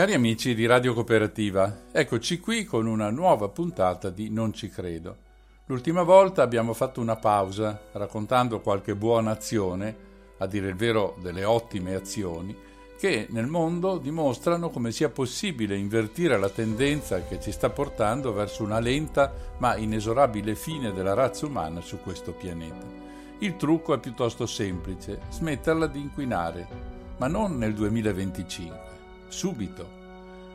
Cari amici di Radio Cooperativa, eccoci qui con una nuova puntata di Non ci credo. L'ultima volta abbiamo fatto una pausa raccontando qualche buona azione, a dire il vero delle ottime azioni, che nel mondo dimostrano come sia possibile invertire la tendenza che ci sta portando verso una lenta ma inesorabile fine della razza umana su questo pianeta. Il trucco è piuttosto semplice, smetterla di inquinare, ma non nel 2025, subito.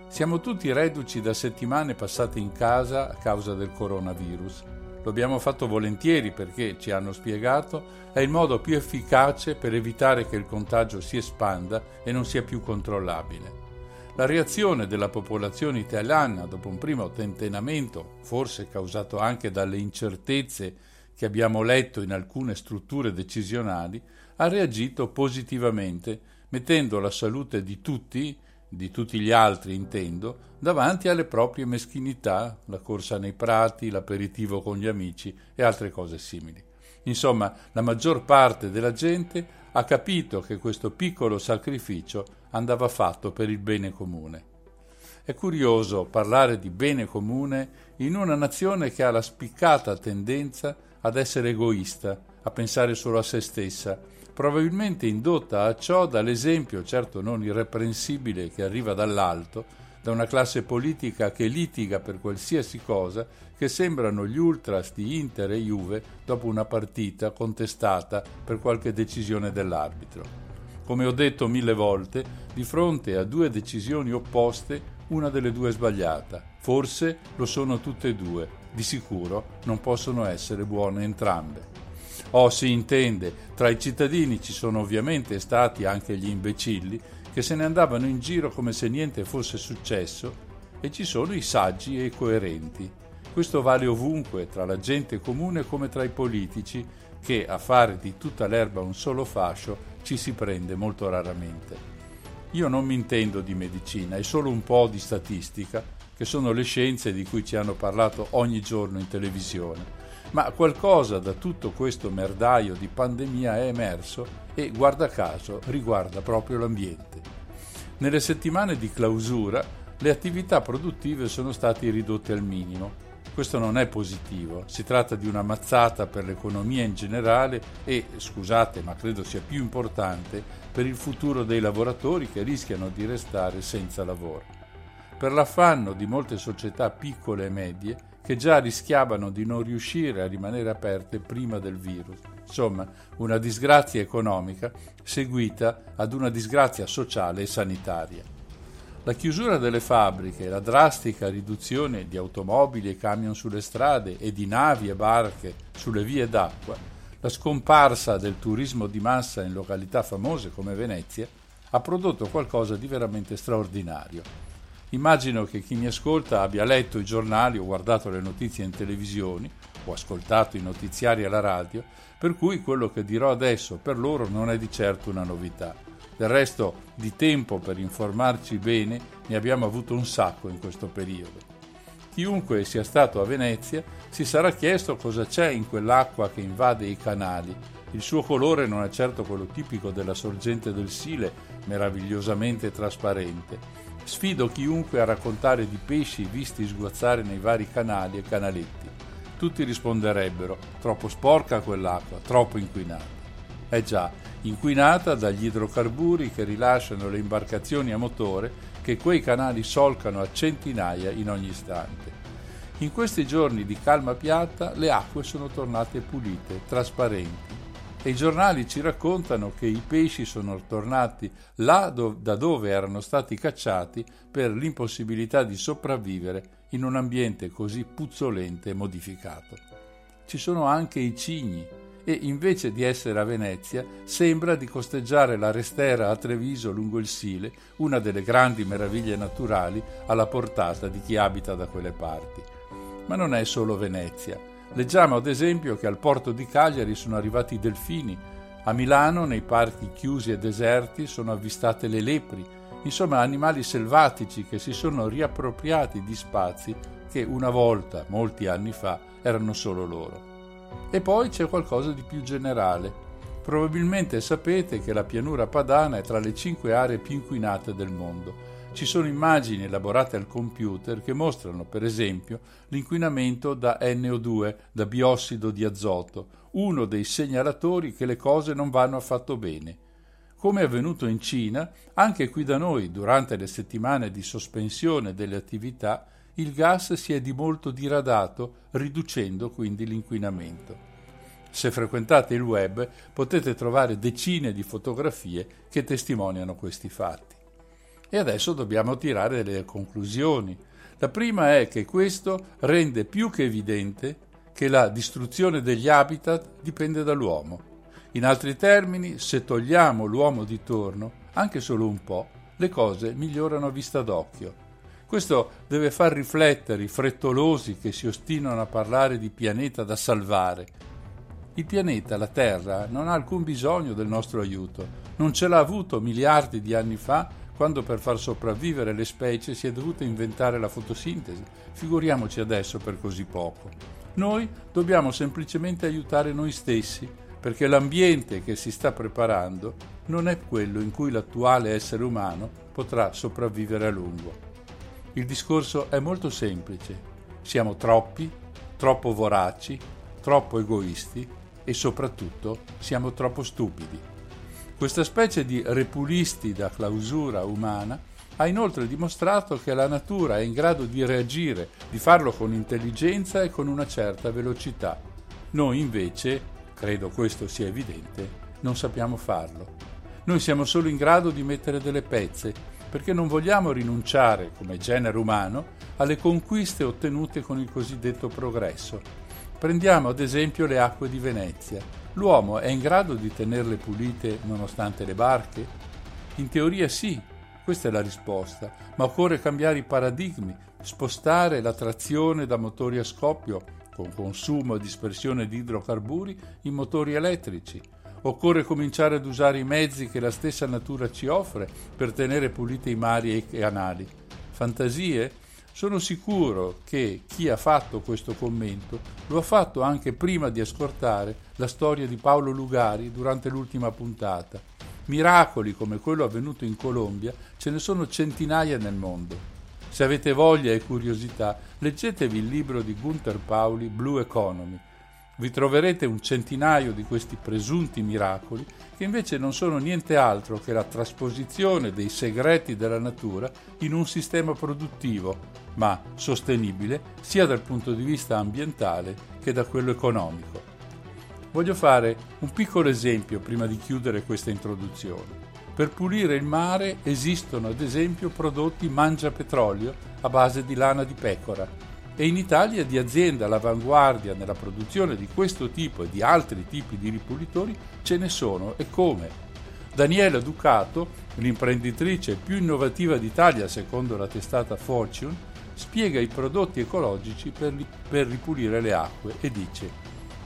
Siamo tutti reduci da settimane passate in casa a causa del coronavirus. Lo abbiamo fatto volentieri perché, ci hanno spiegato, è il modo più efficace per evitare che il contagio si espanda e non sia più controllabile. La reazione della popolazione italiana dopo un primo tentennamento, forse causato anche dalle incertezze che abbiamo letto in alcune strutture decisionali, ha reagito positivamente, mettendo la salute di tutti, di tutti gli altri intendo, davanti alle proprie meschinità, la corsa nei prati, l'aperitivo con gli amici e altre cose simili. Insomma, la maggior parte della gente ha capito che questo piccolo sacrificio andava fatto per il bene comune. È curioso parlare di bene comune in una nazione che ha la spiccata tendenza ad essere egoista, a pensare solo a se stessa, probabilmente indotta a ciò dall'esempio, certo non irreprensibile, che arriva dall'alto, da una classe politica che litiga per qualsiasi cosa, che sembrano gli ultras di Inter e Juve dopo una partita contestata per qualche decisione dell'arbitro. Come ho detto mille volte, di fronte a due decisioni opposte, una delle due è sbagliata. Forse lo sono tutte e due, di sicuro non possono essere buone entrambe. Oh, si intende, tra i cittadini ci sono ovviamente stati anche gli imbecilli che se ne andavano in giro come se niente fosse successo e ci sono i saggi e i coerenti. Questo vale ovunque, tra la gente comune come tra i politici, che a fare di tutta l'erba un solo fascio ci si prende molto raramente. Io non mi intendo di medicina, è solo un po' di statistica, che sono le scienze di cui ci hanno parlato ogni giorno in televisione. Ma qualcosa da tutto questo merdaio di pandemia è emerso e, guarda caso, riguarda proprio l'ambiente. Nelle settimane di clausura le attività produttive sono state ridotte al minimo. Questo non è positivo, si tratta di una mazzata per l'economia in generale e, scusate, ma credo sia più importante, per il futuro dei lavoratori che rischiano di restare senza lavoro. Per l'affanno di molte società piccole e medie che già rischiavano di non riuscire a rimanere aperte prima del virus. Insomma, una disgrazia economica seguita ad una disgrazia sociale e sanitaria. La chiusura delle fabbriche, la drastica riduzione di automobili e camion sulle strade e di navi e barche sulle vie d'acqua, la scomparsa del turismo di massa in località famose come Venezia, ha prodotto qualcosa di veramente straordinario. Immagino che chi mi ascolta abbia letto i giornali o guardato le notizie in televisione o ascoltato i notiziari alla radio, per cui quello che dirò adesso per loro non è di certo una novità. Del resto di tempo per informarci bene ne abbiamo avuto un sacco in questo periodo. Chiunque sia stato a Venezia si sarà chiesto cosa c'è in quell'acqua che invade i canali. Il suo colore non è certo quello tipico della sorgente del Sile, meravigliosamente trasparente Sfido chiunque a raccontare di pesci visti sguazzare nei vari canali e canaletti. Tutti risponderebbero: troppo sporca quell'acqua, troppo inquinata. Eh già, inquinata dagli idrocarburi che rilasciano le imbarcazioni a motore che quei canali solcano a centinaia in ogni istante. In questi giorni di calma piatta le acque sono tornate pulite, trasparenti, e i giornali ci raccontano che i pesci sono tornati là do- da dove erano stati cacciati per l'impossibilità di sopravvivere in un ambiente così puzzolente e modificato. Ci sono anche i cigni e invece di essere a Venezia sembra di costeggiare la restera a Treviso lungo il Sile, una delle grandi meraviglie naturali alla portata di chi abita da quelle parti. Ma non è solo Venezia. Leggiamo ad esempio che al porto di Cagliari sono arrivati i delfini, a Milano nei parchi chiusi e deserti sono avvistate le lepri, insomma animali selvatici che si sono riappropriati di spazi che una volta, molti anni fa, erano solo loro. E poi c'è qualcosa di più generale. Probabilmente sapete che la pianura padana è tra le cinque aree più inquinate del mondo. Ci sono immagini elaborate al computer che mostrano, per esempio, l'inquinamento da NO2, da biossido di azoto, uno dei segnalatori che le cose non vanno affatto bene. Come è avvenuto in Cina, anche qui da noi, durante le settimane di sospensione delle attività, il gas si è di molto diradato, riducendo quindi l'inquinamento. Se frequentate il web potete trovare decine di fotografie che testimoniano questi fatti. E adesso dobbiamo tirare delle conclusioni. La prima è che questo rende più che evidente che la distruzione degli habitat dipende dall'uomo. In altri termini, se togliamo l'uomo di torno, anche solo un po', le cose migliorano a vista d'occhio. Questo deve far riflettere i frettolosi che si ostinano a parlare di pianeta da salvare. Il pianeta, la Terra, non ha alcun bisogno del nostro aiuto. Non ce l'ha avuto miliardi di anni fa quando per far sopravvivere le specie si è dovuta inventare la fotosintesi. Figuriamoci adesso per così poco. Noi dobbiamo semplicemente aiutare noi stessi, perché l'ambiente che si sta preparando non è quello in cui l'attuale essere umano potrà sopravvivere a lungo. Il discorso è molto semplice. Siamo troppi, troppo voraci, troppo egoisti e soprattutto siamo troppo stupidi. Questa specie di repulisti da clausura umana ha inoltre dimostrato che la natura è in grado di reagire, di farlo con intelligenza e con una certa velocità. Noi invece, credo questo sia evidente, non sappiamo farlo. Noi siamo solo in grado di mettere delle pezze perché non vogliamo rinunciare, come genere umano, alle conquiste ottenute con il cosiddetto progresso. Prendiamo ad esempio le acque di Venezia. L'uomo è in grado di tenerle pulite nonostante le barche? In teoria sì, questa è la risposta, ma occorre cambiare i paradigmi, spostare la trazione da motori a scoppio, con consumo e dispersione di idrocarburi, in motori elettrici Occorre cominciare ad usare i mezzi che la stessa natura ci offre per tenere puliti i mari e i canali. Fantasie? Sono sicuro che chi ha fatto questo commento lo ha fatto anche prima di ascoltare la storia di Paolo Lugari durante l'ultima puntata. Miracoli come quello avvenuto in Colombia ce ne sono centinaia nel mondo. Se avete voglia e curiosità, leggetevi il libro di Gunther Pauli, Blue Economy, vi troverete un centinaio di questi presunti miracoli che invece non sono niente altro che la trasposizione dei segreti della natura in un sistema produttivo, ma sostenibile sia dal punto di vista ambientale che da quello economico. Voglio fare un piccolo esempio prima di chiudere questa introduzione. Per pulire il mare esistono ad esempio prodotti mangia petrolio a base di lana di pecora e in Italia di aziende all'avanguardia nella produzione di questo tipo e di altri tipi di ripulitori ce ne sono e come. Daniela Ducato, l'imprenditrice più innovativa d'Italia secondo la testata Fortune, spiega i prodotti ecologici per, per ripulire le acque e dice,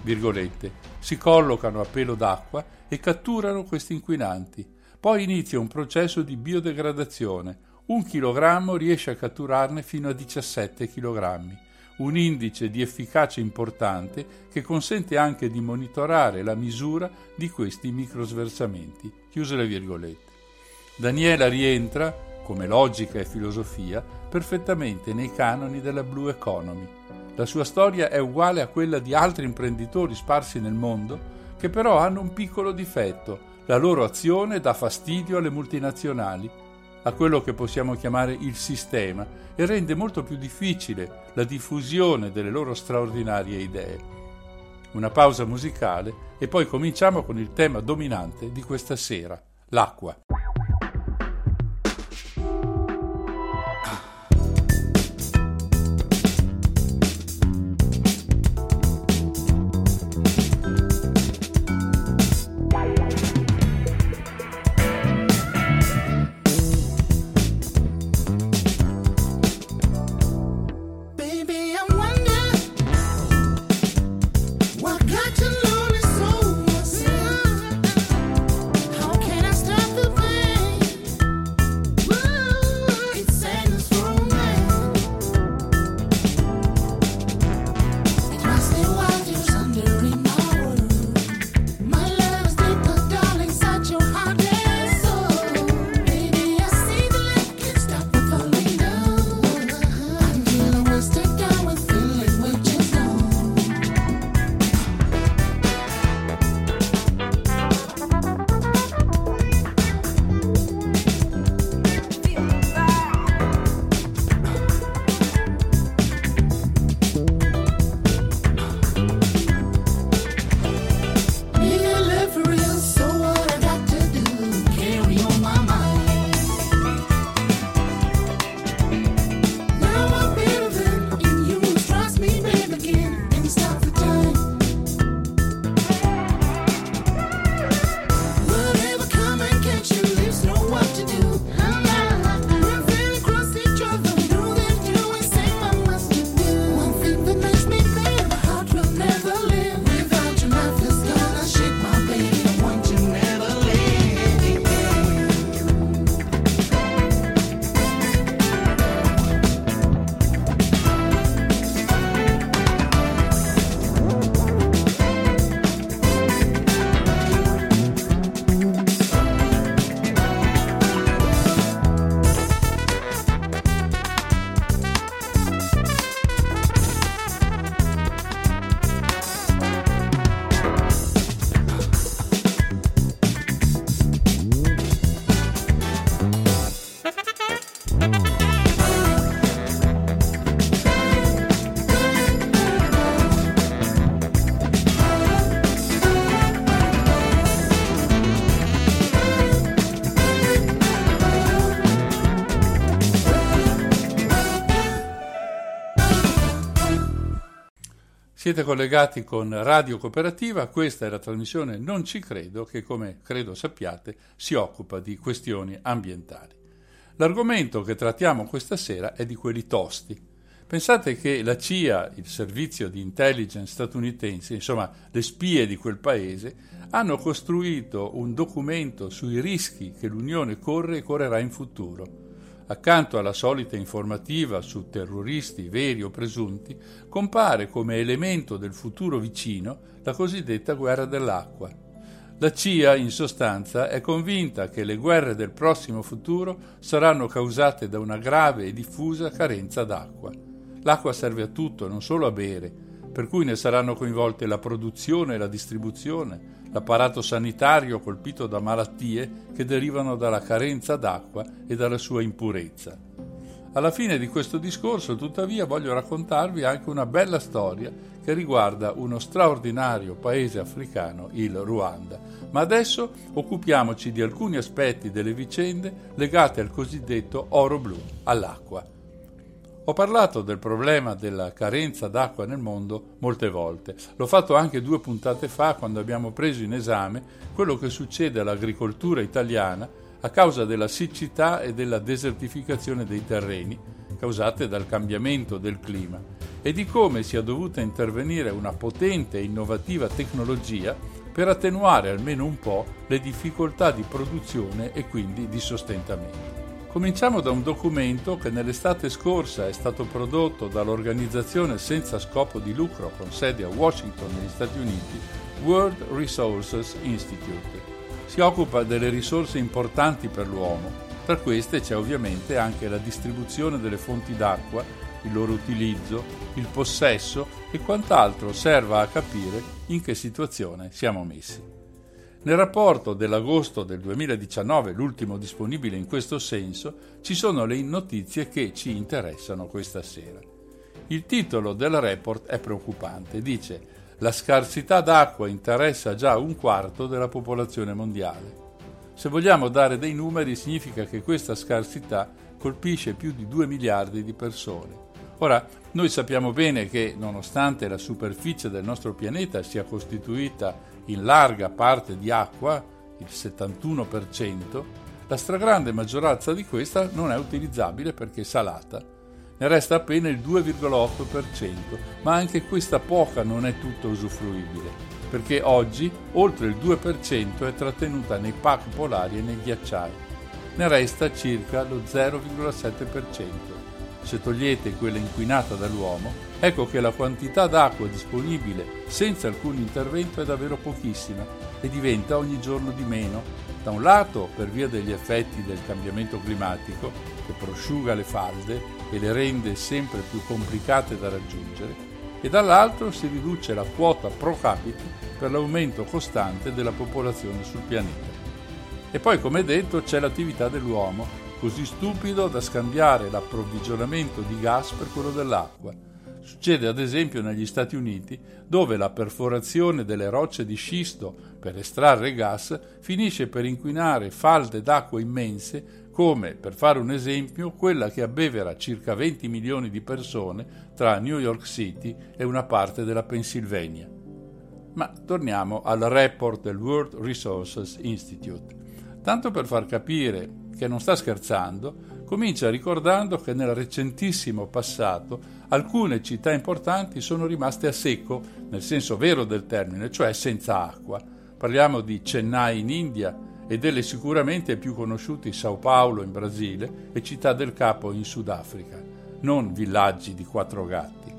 virgolette, si collocano a pelo d'acqua e catturano questi inquinanti. Poi inizia un processo di biodegradazione, un chilogrammo riesce a catturarne fino a 17 chilogrammi, un indice di efficacia importante che consente anche di monitorare la misura di questi microsversamenti. Chiuse le virgolette. Daniela rientra, come logica e filosofia, perfettamente nei canoni della Blue Economy. La sua storia è uguale a quella di altri imprenditori sparsi nel mondo che però hanno un piccolo difetto. La loro azione dà fastidio alle multinazionali a quello che possiamo chiamare il sistema e rende molto più difficile la diffusione delle loro straordinarie idee. Una pausa musicale e poi cominciamo con il tema dominante di questa sera, l'acqua. Siete collegati con Radio Cooperativa, questa è la trasmissione Non ci credo che come credo sappiate si occupa di questioni ambientali. L'argomento che trattiamo questa sera è di quelli tosti. Pensate che la CIA, il servizio di intelligence statunitense, insomma le spie di quel paese, hanno costruito un documento sui rischi che l'Unione corre e correrà in futuro accanto alla solita informativa su terroristi veri o presunti, compare come elemento del futuro vicino la cosiddetta guerra dell'acqua. La CIA, in sostanza, è convinta che le guerre del prossimo futuro saranno causate da una grave e diffusa carenza d'acqua. L'acqua serve a tutto, non solo a bere, per cui ne saranno coinvolte la produzione e la distribuzione, l'apparato sanitario colpito da malattie che derivano dalla carenza d'acqua e dalla sua impurezza. Alla fine di questo discorso, tuttavia, voglio raccontarvi anche una bella storia che riguarda uno straordinario paese africano, il Ruanda. Ma adesso occupiamoci di alcuni aspetti delle vicende legate al cosiddetto oro blu, all'acqua. Ho parlato del problema della carenza d'acqua nel mondo molte volte. L'ho fatto anche due puntate fa quando abbiamo preso in esame quello che succede all'agricoltura italiana a causa della siccità e della desertificazione dei terreni causate dal cambiamento del clima e di come sia dovuta intervenire una potente e innovativa tecnologia per attenuare almeno un po' le difficoltà di produzione e quindi di sostentamento. Cominciamo da un documento che nell'estate scorsa è stato prodotto dall'organizzazione senza scopo di lucro con sede a Washington negli Stati Uniti, World Resources Institute. Si occupa delle risorse importanti per l'uomo, tra queste c'è ovviamente anche la distribuzione delle fonti d'acqua, il loro utilizzo, il possesso e quant'altro serva a capire in che situazione siamo messi. Nel rapporto dell'agosto del 2019, l'ultimo disponibile in questo senso, ci sono le notizie che ci interessano questa sera. Il titolo del report è preoccupante, dice la scarsità d'acqua interessa già un quarto della popolazione mondiale. Se vogliamo dare dei numeri significa che questa scarsità colpisce più di 2 miliardi di persone. Ora, noi sappiamo bene che nonostante la superficie del nostro pianeta sia costituita in larga parte di acqua, il 71%, la stragrande maggioranza di questa non è utilizzabile perché salata. Ne resta appena il 2,8%, ma anche questa poca non è tutta usufruibile, perché oggi oltre il 2% è trattenuta nei pack polari e nei ghiacciai. Ne resta circa lo 0,7% se togliete quella inquinata dall'uomo, ecco che la quantità d'acqua disponibile senza alcun intervento è davvero pochissima e diventa ogni giorno di meno, da un lato per via degli effetti del cambiamento climatico che prosciuga le falde e le rende sempre più complicate da raggiungere, e dall'altro si riduce la quota pro capite per l'aumento costante della popolazione sul pianeta. E poi, come detto, c'è l'attività dell'uomo così stupido da scambiare l'approvvigionamento di gas per quello dell'acqua. Succede ad esempio negli Stati Uniti, dove la perforazione delle rocce di scisto per estrarre gas finisce per inquinare falde d'acqua immense come, per fare un esempio, quella che abbevera circa 20 milioni di persone tra New York City e una parte della Pennsylvania. Ma torniamo al report del World Resources Institute. Tanto per far capire che non sta scherzando, comincia ricordando che nel recentissimo passato alcune città importanti sono rimaste a secco, nel senso vero del termine, cioè senza acqua. Parliamo di Chennai in India e delle sicuramente più conosciute Sao Paulo in Brasile e Città del Capo in Sudafrica, non villaggi di quattro gatti.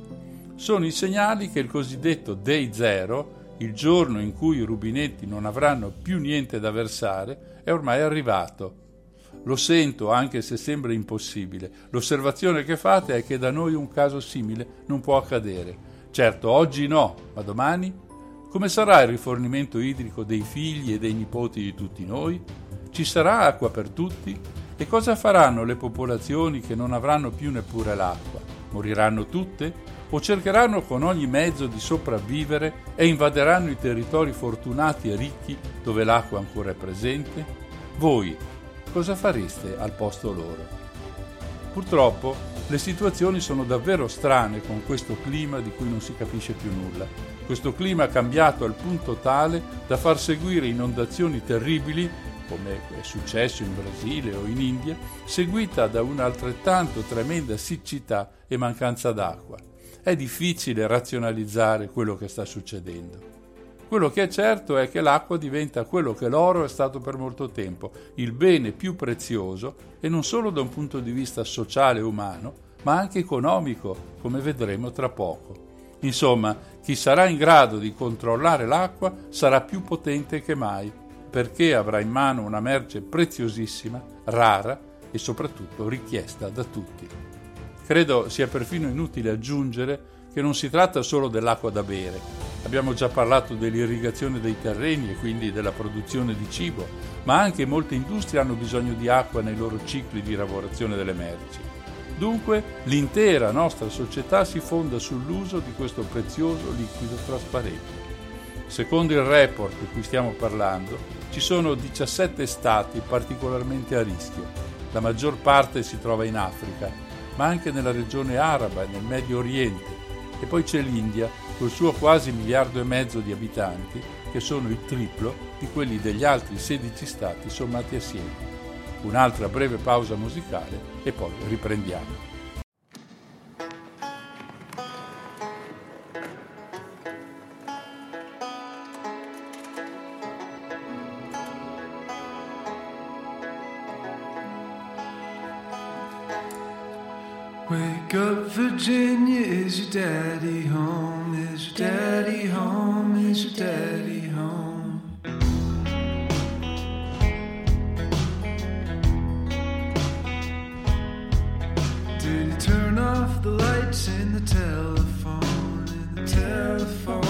Sono i segnali che il cosiddetto Day Zero, il giorno in cui i rubinetti non avranno più niente da versare, è ormai arrivato lo sento anche se sembra impossibile. L'osservazione che fate è che da noi un caso simile non può accadere. Certo, oggi no, ma domani? Come sarà il rifornimento idrico dei figli e dei nipoti di tutti noi? Ci sarà acqua per tutti? E cosa faranno le popolazioni che non avranno più neppure l'acqua? Moriranno tutte? O cercheranno con ogni mezzo di sopravvivere e invaderanno i territori fortunati e ricchi dove l'acqua ancora è presente? Voi, cosa fareste al posto loro? Purtroppo le situazioni sono davvero strane con questo clima di cui non si capisce più nulla. Questo clima cambiato al punto tale da far seguire inondazioni terribili, come è successo in Brasile o in India, seguita da un'altrettanto tremenda siccità e mancanza d'acqua. È difficile razionalizzare quello che sta succedendo. Quello che è certo è che l'acqua diventa quello che l'oro è stato per molto tempo, il bene più prezioso e non solo da un punto di vista sociale e umano, ma anche economico, come vedremo tra poco. Insomma, chi sarà in grado di controllare l'acqua sarà più potente che mai, perché avrà in mano una merce preziosissima, rara e soprattutto richiesta da tutti. Credo sia perfino inutile aggiungere che non si tratta solo dell'acqua da bere, Abbiamo già parlato dell'irrigazione dei terreni e quindi della produzione di cibo, ma anche molte industrie hanno bisogno di acqua nei loro cicli di lavorazione delle merci. Dunque l'intera nostra società si fonda sull'uso di questo prezioso liquido trasparente. Secondo il report di cui stiamo parlando, ci sono 17 stati particolarmente a rischio. La maggior parte si trova in Africa, ma anche nella regione araba e nel Medio Oriente. E poi c'è l'India, col suo quasi miliardo e mezzo di abitanti, che sono il triplo di quelli degli altri 16 stati sommati assieme. Un'altra breve pausa musicale e poi riprendiamo. Wake up, Virginia, is your daddy home? Is your daddy home? Is your daddy home? Did you turn off the lights in the telephone? In the telephone,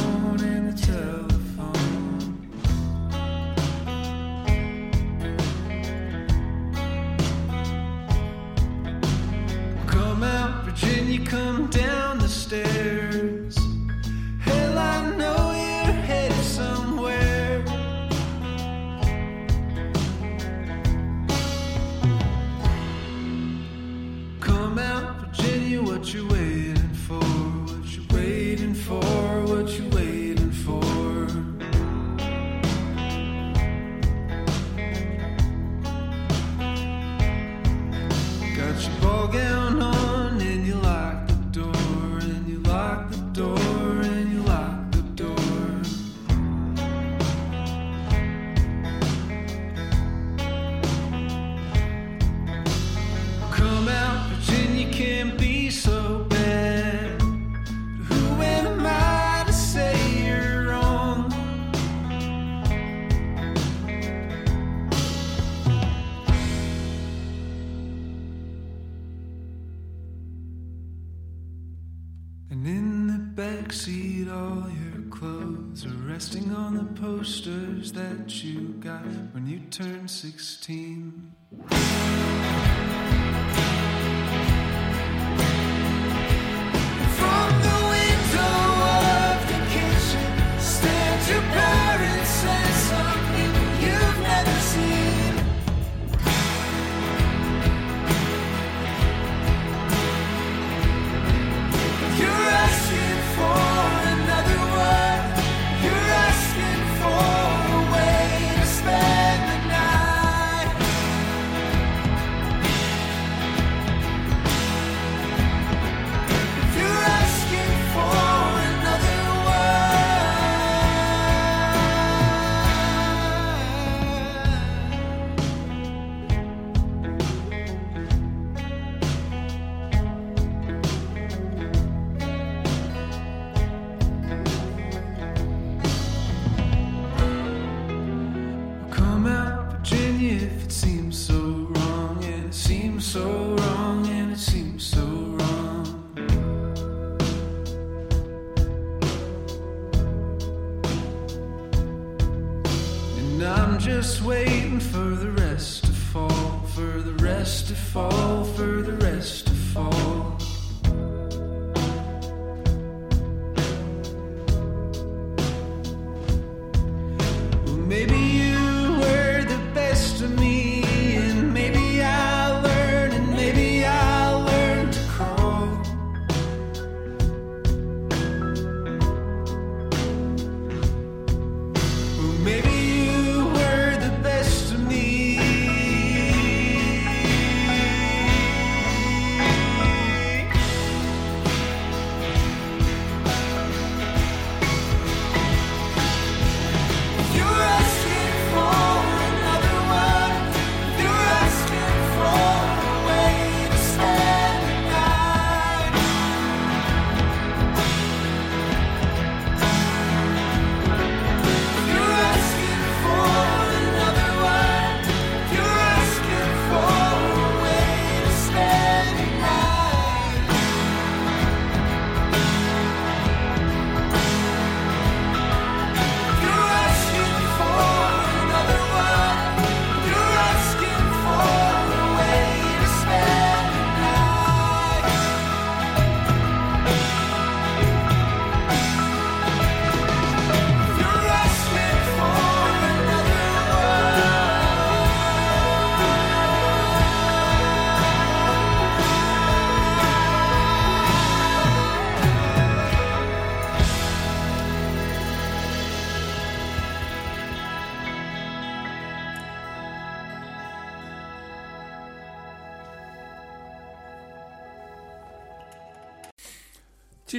Can you come down? Posters that you got when you turned 16.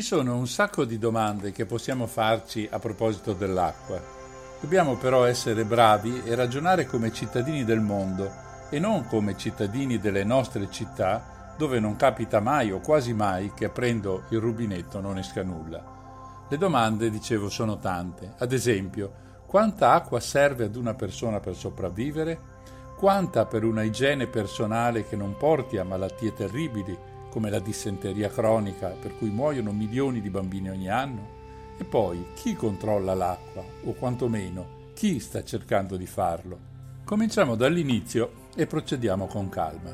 Ci sono un sacco di domande che possiamo farci a proposito dell'acqua. Dobbiamo però essere bravi e ragionare come cittadini del mondo e non come cittadini delle nostre città dove non capita mai o quasi mai che aprendo il rubinetto non esca nulla. Le domande, dicevo, sono tante. Ad esempio, quanta acqua serve ad una persona per sopravvivere? Quanta per una igiene personale che non porti a malattie terribili come la dissenteria cronica per cui muoiono milioni di bambini ogni anno? E poi chi controlla l'acqua o quantomeno chi sta cercando di farlo? Cominciamo dall'inizio e procediamo con calma.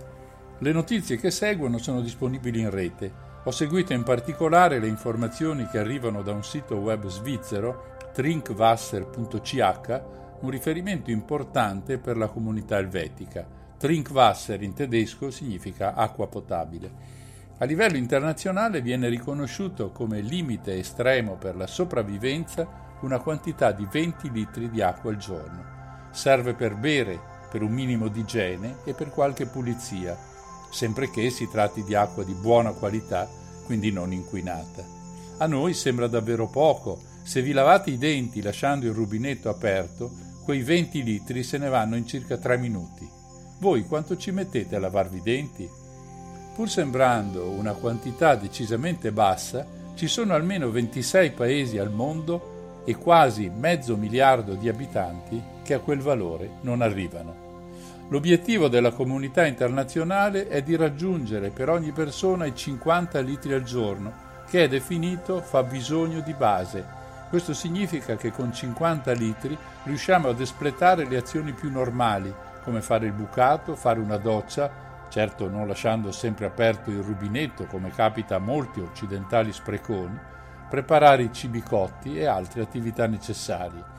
Le notizie che seguono sono disponibili in rete. Ho seguito in particolare le informazioni che arrivano da un sito web svizzero, trinkwasser.ch, un riferimento importante per la comunità elvetica. Trinkwasser in tedesco significa acqua potabile. A livello internazionale viene riconosciuto come limite estremo per la sopravvivenza una quantità di 20 litri di acqua al giorno. Serve per bere, per un minimo di igiene e per qualche pulizia, sempre che si tratti di acqua di buona qualità, quindi non inquinata. A noi sembra davvero poco. Se vi lavate i denti lasciando il rubinetto aperto, quei 20 litri se ne vanno in circa 3 minuti. Voi quanto ci mettete a lavarvi i denti? Pur sembrando una quantità decisamente bassa, ci sono almeno 26 paesi al mondo e quasi mezzo miliardo di abitanti che a quel valore non arrivano. L'obiettivo della comunità internazionale è di raggiungere per ogni persona i 50 litri al giorno, che è definito fabbisogno di base. Questo significa che con 50 litri riusciamo ad espletare le azioni più normali, come fare il bucato, fare una doccia, certo non lasciando sempre aperto il rubinetto come capita a molti occidentali spreconi, preparare i cibi cotti e altre attività necessarie.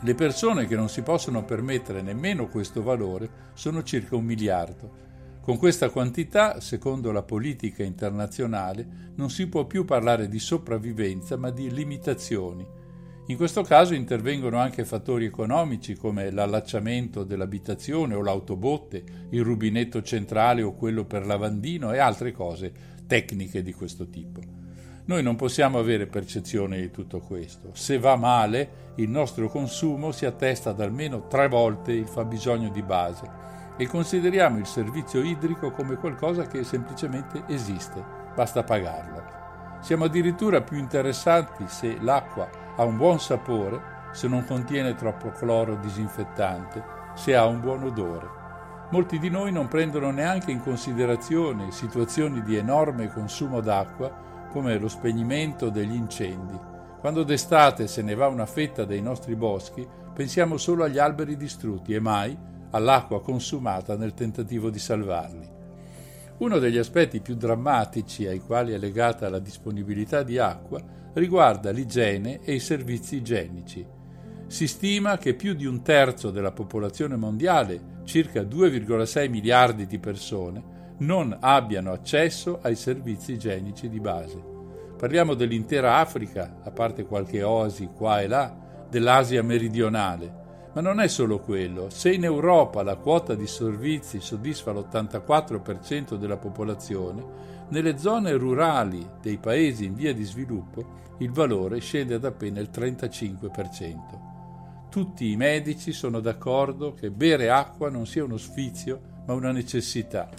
Le persone che non si possono permettere nemmeno questo valore sono circa un miliardo. Con questa quantità, secondo la politica internazionale, non si può più parlare di sopravvivenza ma di limitazioni in questo caso intervengono anche fattori economici come l'allacciamento dell'abitazione o l'autobotte, il rubinetto centrale o quello per lavandino e altre cose tecniche di questo tipo. Noi non possiamo avere percezione di tutto questo. Se va male, il nostro consumo si attesta ad almeno tre volte il fabbisogno di base e consideriamo il servizio idrico come qualcosa che semplicemente esiste, basta pagarlo. Siamo addirittura più interessanti se l'acqua ha un buon sapore se non contiene troppo cloro disinfettante, se ha un buon odore. Molti di noi non prendono neanche in considerazione situazioni di enorme consumo d'acqua come lo spegnimento degli incendi. Quando d'estate se ne va una fetta dei nostri boschi, pensiamo solo agli alberi distrutti e mai all'acqua consumata nel tentativo di salvarli. Uno degli aspetti più drammatici ai quali è legata la disponibilità di acqua riguarda l'igiene e i servizi igienici. Si stima che più di un terzo della popolazione mondiale, circa 2,6 miliardi di persone, non abbiano accesso ai servizi igienici di base. Parliamo dell'intera Africa, a parte qualche oasi qua e là, dell'Asia meridionale. Ma non è solo quello. Se in Europa la quota di servizi soddisfa l'84% della popolazione, nelle zone rurali dei paesi in via di sviluppo il valore scende ad appena il 35%. Tutti i medici sono d'accordo che bere acqua non sia uno sfizio, ma una necessità.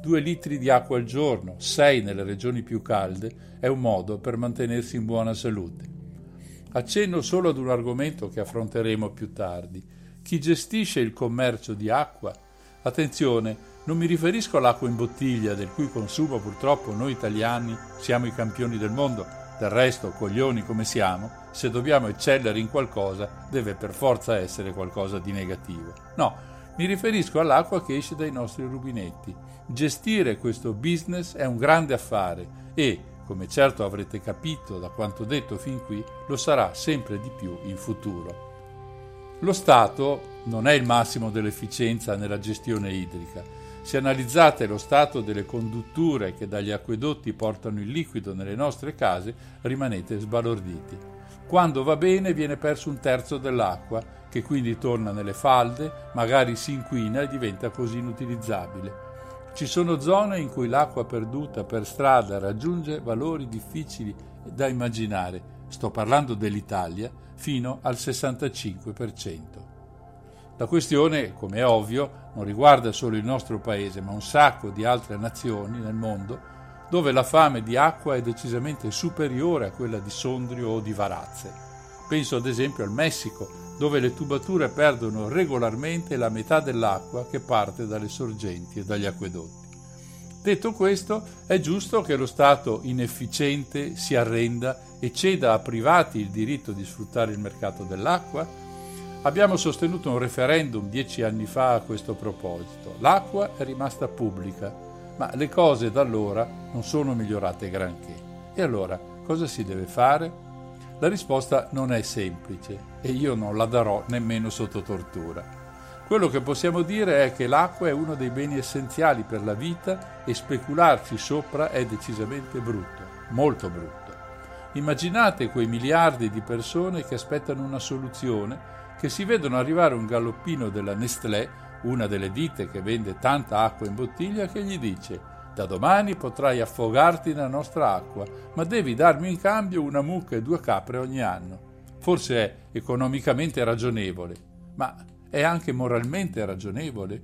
Due litri di acqua al giorno, sei nelle regioni più calde, è un modo per mantenersi in buona salute. Accenno solo ad un argomento che affronteremo più tardi. Chi gestisce il commercio di acqua? Attenzione, non mi riferisco all'acqua in bottiglia, del cui consumo purtroppo noi italiani siamo i campioni del mondo, del resto, coglioni come siamo, se dobbiamo eccellere in qualcosa, deve per forza essere qualcosa di negativo. No, mi riferisco all'acqua che esce dai nostri rubinetti. Gestire questo business è un grande affare e, come certo avrete capito da quanto detto fin qui, lo sarà sempre di più in futuro. Lo Stato non è il massimo dell'efficienza nella gestione idrica, se analizzate lo stato delle condutture che dagli acquedotti portano il liquido nelle nostre case, rimanete sbalorditi. Quando va bene viene perso un terzo dell'acqua, che quindi torna nelle falde, magari si inquina e diventa così inutilizzabile. Ci sono zone in cui l'acqua perduta per strada raggiunge valori difficili da immaginare, sto parlando dell'Italia, fino al 65%. La questione, come è ovvio, non riguarda solo il nostro paese, ma un sacco di altre nazioni nel mondo dove la fame di acqua è decisamente superiore a quella di Sondrio o di Varazze. Penso ad esempio al Messico, dove le tubature perdono regolarmente la metà dell'acqua che parte dalle sorgenti e dagli acquedotti. Detto questo, è giusto che lo Stato inefficiente si arrenda e ceda a privati il diritto di sfruttare il mercato dell'acqua? Abbiamo sostenuto un referendum dieci anni fa a questo proposito. L'acqua è rimasta pubblica, ma le cose da allora non sono migliorate granché. E allora cosa si deve fare? La risposta non è semplice e io non la darò nemmeno sotto tortura. Quello che possiamo dire è che l'acqua è uno dei beni essenziali per la vita e specularci sopra è decisamente brutto, molto brutto. Immaginate quei miliardi di persone che aspettano una soluzione, che si vedono arrivare un galoppino della Nestlé, una delle ditte che vende tanta acqua in bottiglia, che gli dice da domani potrai affogarti nella nostra acqua, ma devi darmi in cambio una mucca e due capre ogni anno. Forse è economicamente ragionevole, ma è anche moralmente ragionevole?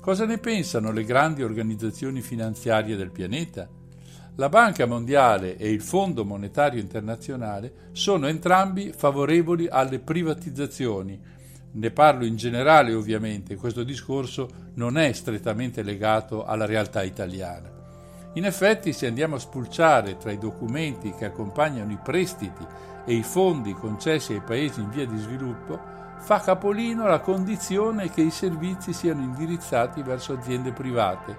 Cosa ne pensano le grandi organizzazioni finanziarie del pianeta? La Banca Mondiale e il Fondo Monetario Internazionale sono entrambi favorevoli alle privatizzazioni, ne parlo in generale ovviamente, questo discorso non è strettamente legato alla realtà italiana. In effetti, se andiamo a spulciare tra i documenti che accompagnano i prestiti e i fondi concessi ai paesi in via di sviluppo, fa capolino la condizione che i servizi siano indirizzati verso aziende private,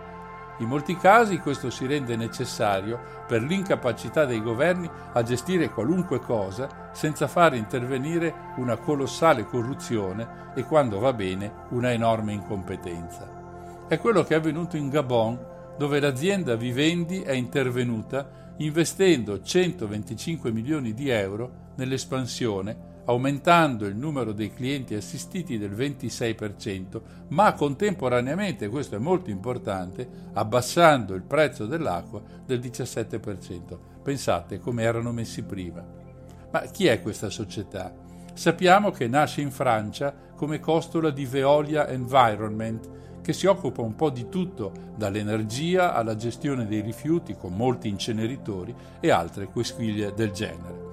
in molti casi questo si rende necessario per l'incapacità dei governi a gestire qualunque cosa senza fare intervenire una colossale corruzione e, quando va bene, una enorme incompetenza. È quello che è avvenuto in Gabon, dove l'azienda Vivendi è intervenuta investendo 125 milioni di euro nell'espansione aumentando il numero dei clienti assistiti del 26%, ma contemporaneamente, questo è molto importante, abbassando il prezzo dell'acqua del 17%. Pensate come erano messi prima. Ma chi è questa società? Sappiamo che nasce in Francia come costola di Veolia Environment, che si occupa un po' di tutto, dall'energia alla gestione dei rifiuti con molti inceneritori e altre quisquiglie del genere.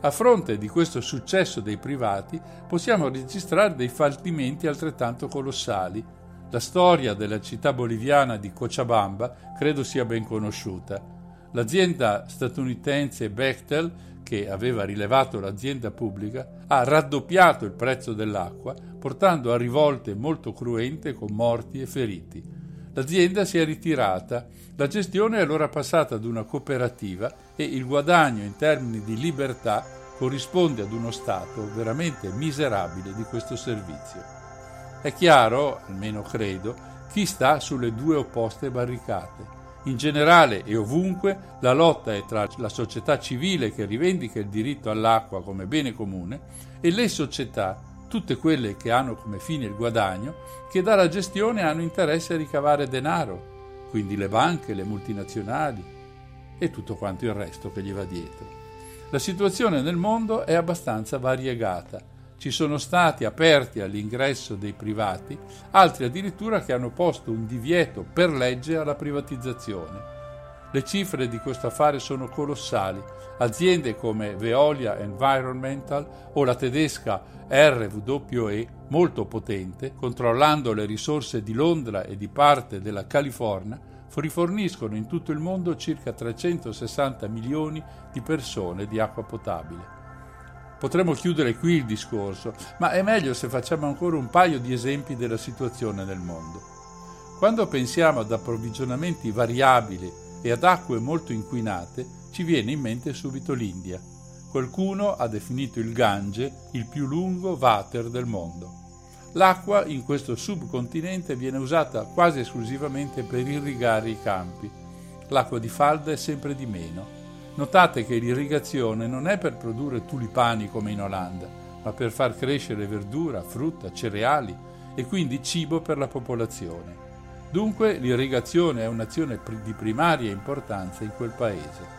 A fronte di questo successo dei privati possiamo registrare dei fallimenti altrettanto colossali. La storia della città boliviana di Cochabamba credo sia ben conosciuta. L'azienda statunitense Bechtel, che aveva rilevato l'azienda pubblica, ha raddoppiato il prezzo dell'acqua, portando a rivolte molto cruente con morti e feriti. L'azienda si è ritirata, la gestione è allora passata ad una cooperativa e il guadagno in termini di libertà corrisponde ad uno stato veramente miserabile di questo servizio. È chiaro, almeno credo, chi sta sulle due opposte barricate. In generale e ovunque la lotta è tra la società civile che rivendica il diritto all'acqua come bene comune e le società, tutte quelle che hanno come fine il guadagno, che dalla gestione hanno interesse a ricavare denaro, quindi le banche, le multinazionali e tutto quanto il resto che gli va dietro. La situazione nel mondo è abbastanza variegata. Ci sono stati aperti all'ingresso dei privati, altri addirittura che hanno posto un divieto per legge alla privatizzazione. Le cifre di questo affare sono colossali. Aziende come Veolia Environmental o la tedesca RWE, molto potente, controllando le risorse di Londra e di parte della California, riforniscono in tutto il mondo circa 360 milioni di persone di acqua potabile. Potremmo chiudere qui il discorso, ma è meglio se facciamo ancora un paio di esempi della situazione nel mondo. Quando pensiamo ad approvvigionamenti variabili e ad acque molto inquinate, ci viene in mente subito l'India. Qualcuno ha definito il Gange il più lungo water del mondo. L'acqua in questo subcontinente viene usata quasi esclusivamente per irrigare i campi. L'acqua di falda è sempre di meno. Notate che l'irrigazione non è per produrre tulipani come in Olanda, ma per far crescere verdura, frutta, cereali e quindi cibo per la popolazione. Dunque l'irrigazione è un'azione di primaria importanza in quel paese.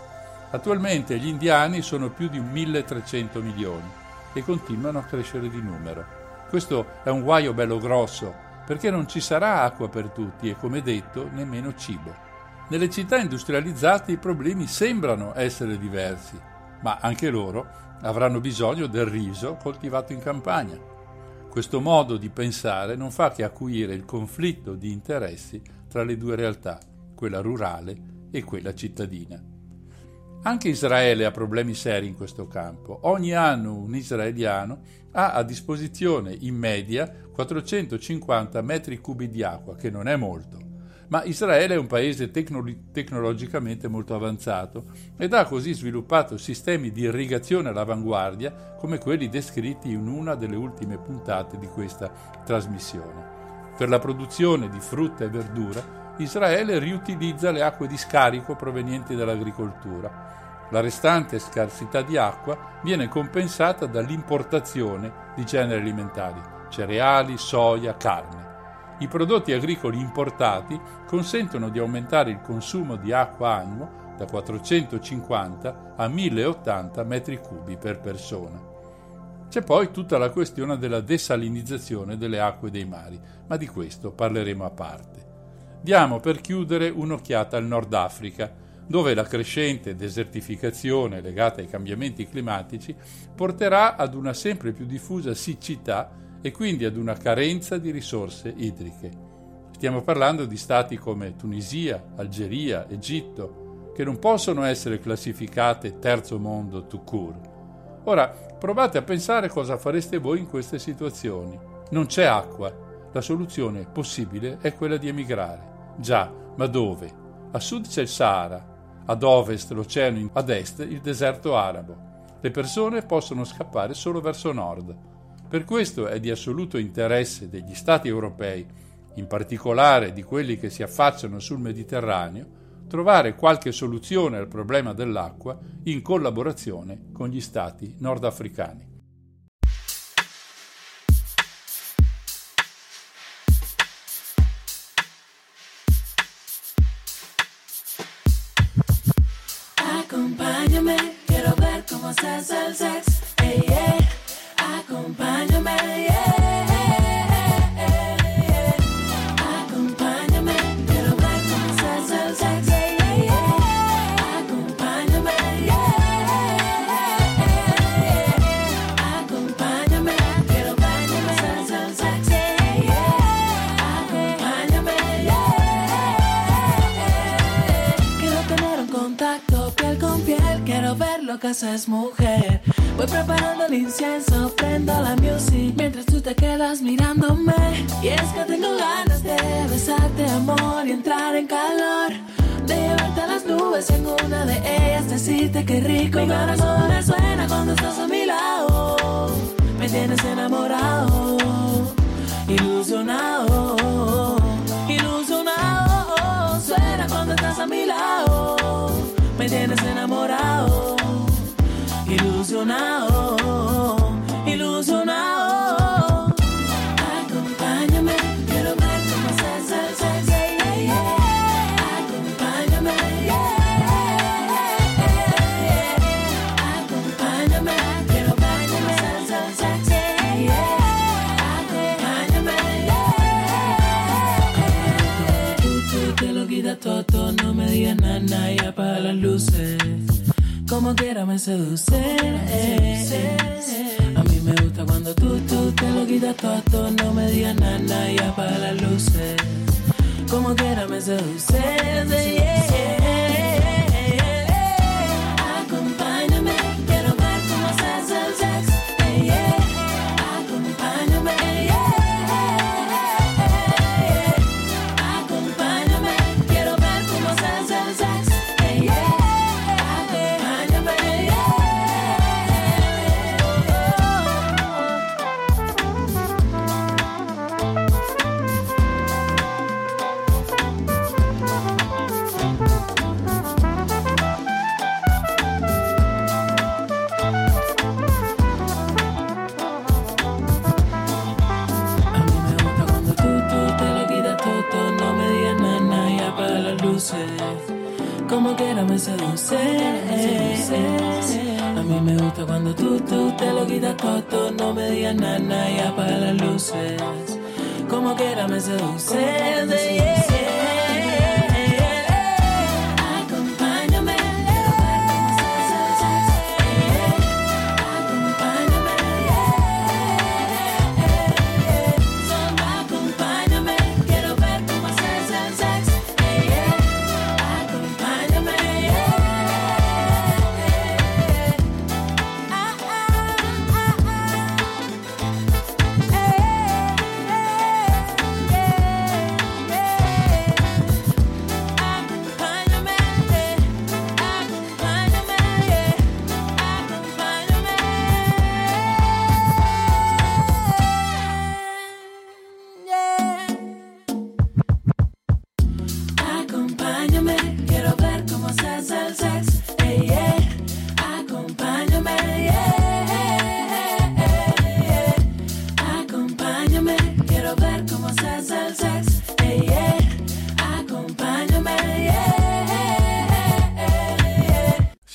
Attualmente gli indiani sono più di 1300 milioni e continuano a crescere di numero. Questo è un guaio bello grosso perché non ci sarà acqua per tutti e come detto nemmeno cibo. Nelle città industrializzate i problemi sembrano essere diversi, ma anche loro avranno bisogno del riso coltivato in campagna. Questo modo di pensare non fa che acuire il conflitto di interessi tra le due realtà, quella rurale e quella cittadina. Anche Israele ha problemi seri in questo campo. Ogni anno un israeliano ha a disposizione in media 450 metri cubi di acqua, che non è molto. Ma Israele è un paese tecno- tecnologicamente molto avanzato ed ha così sviluppato sistemi di irrigazione all'avanguardia come quelli descritti in una delle ultime puntate di questa trasmissione. Per la produzione di frutta e verdura, Israele riutilizza le acque di scarico provenienti dall'agricoltura la restante scarsità di acqua viene compensata dall'importazione di generi alimentari, cereali, soia, carne. I prodotti agricoli importati consentono di aumentare il consumo di acqua annuo da 450 a 1080 metri cubi per persona. C'è poi tutta la questione della desalinizzazione delle acque dei mari, ma di questo parleremo a parte. Diamo per chiudere un'occhiata al Nord Africa, dove la crescente desertificazione legata ai cambiamenti climatici porterà ad una sempre più diffusa siccità e quindi ad una carenza di risorse idriche. Stiamo parlando di stati come Tunisia, Algeria, Egitto, che non possono essere classificate terzo mondo tout court. Ora, provate a pensare cosa fareste voi in queste situazioni. Non c'è acqua. La soluzione possibile è quella di emigrare. Già, ma dove? A sud c'è il Sahara, ad ovest l'oceano, ad est il deserto arabo. Le persone possono scappare solo verso nord. Per questo è di assoluto interesse degli Stati europei, in particolare di quelli che si affacciano sul Mediterraneo, trovare qualche soluzione al problema dell'acqua in collaborazione con gli Stati nordafricani. Casa es mujer. Voy preparando el incienso, prendo la music mientras tú te quedas mirándome. Y es que tengo ganas de besarte, amor, y entrar en calor. De llevarte a las nubes en una de ellas, decirte que rico. Mi corazón suena cuando estás a mi lado. Me tienes enamorado, ilusionado, ilusionado. Suena cuando estás a mi lado. Me tienes enamorado ilusionado, ilusionado. Acompáñame, quiero ver cómo haces el sexo. Acompáñame, acompáñame, quiero ver cómo el sexo. Acompáñame, tú te lo quita todo, no me digas nada y apaga las luces como quiera me seduce. A mí me gusta cuando tú, tú te lo quitas todo, no me digas nada y apaga las luces. Como quiera me seduce. me seduce. A mí me gusta cuando tú, tú te lo quitas todo, no me digas nada y apaga las luces. Como quiera me seduce.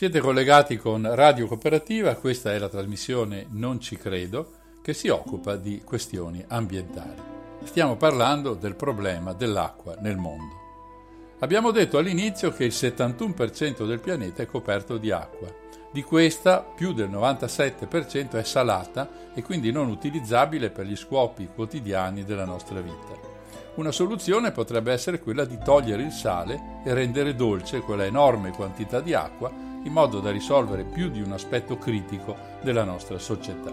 Siete collegati con Radio Cooperativa, questa è la trasmissione Non ci credo che si occupa di questioni ambientali. Stiamo parlando del problema dell'acqua nel mondo. Abbiamo detto all'inizio che il 71% del pianeta è coperto di acqua. Di questa più del 97% è salata e quindi non utilizzabile per gli scopi quotidiani della nostra vita. Una soluzione potrebbe essere quella di togliere il sale e rendere dolce quella enorme quantità di acqua in modo da risolvere più di un aspetto critico della nostra società.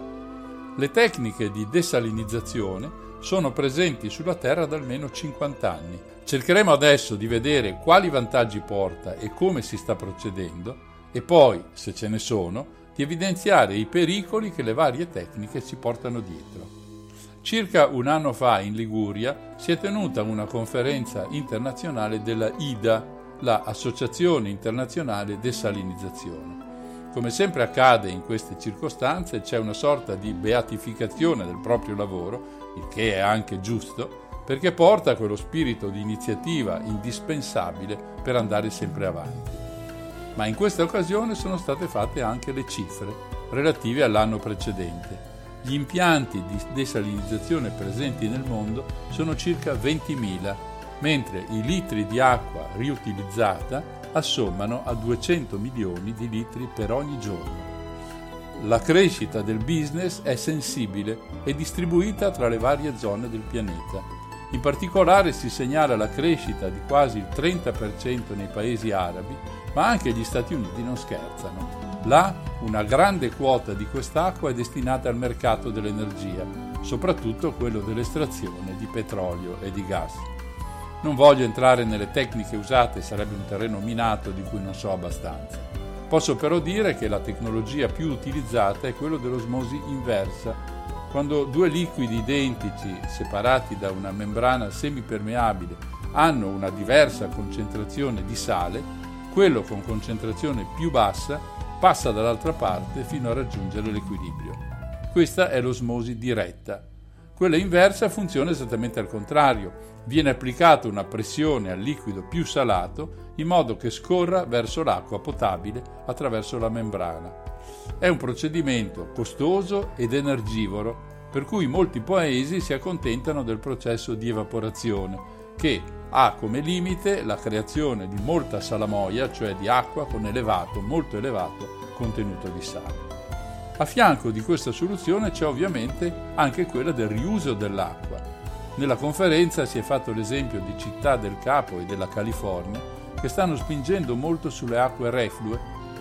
Le tecniche di desalinizzazione sono presenti sulla Terra da almeno 50 anni. Cercheremo adesso di vedere quali vantaggi porta e come si sta procedendo e poi, se ce ne sono, di evidenziare i pericoli che le varie tecniche si portano dietro. Circa un anno fa in Liguria si è tenuta una conferenza internazionale della IDA, la Associazione Internazionale Desalinizzazione. Come sempre accade in queste circostanze, c'è una sorta di beatificazione del proprio lavoro, il che è anche giusto, perché porta quello spirito di iniziativa indispensabile per andare sempre avanti. Ma in questa occasione sono state fatte anche le cifre relative all'anno precedente. Gli impianti di desalinizzazione presenti nel mondo sono circa 20.000 mentre i litri di acqua riutilizzata assommano a 200 milioni di litri per ogni giorno. La crescita del business è sensibile e distribuita tra le varie zone del pianeta. In particolare si segnala la crescita di quasi il 30% nei paesi arabi, ma anche gli Stati Uniti non scherzano. Là una grande quota di quest'acqua è destinata al mercato dell'energia, soprattutto quello dell'estrazione di petrolio e di gas. Non voglio entrare nelle tecniche usate, sarebbe un terreno minato di cui non so abbastanza. Posso però dire che la tecnologia più utilizzata è quella dell'osmosi inversa, quando due liquidi identici, separati da una membrana semipermeabile, hanno una diversa concentrazione di sale, quello con concentrazione più bassa passa dall'altra parte fino a raggiungere l'equilibrio. Questa è l'osmosi diretta. Quella inversa funziona esattamente al contrario, viene applicata una pressione al liquido più salato in modo che scorra verso l'acqua potabile attraverso la membrana. È un procedimento costoso ed energivoro, per cui molti paesi si accontentano del processo di evaporazione, che ha come limite la creazione di molta salamoia, cioè di acqua con elevato, molto elevato contenuto di sale. A fianco di questa soluzione c'è ovviamente anche quella del riuso dell'acqua, nella conferenza si è fatto l'esempio di Città del Capo e della California che stanno spingendo molto sulle acque reflue,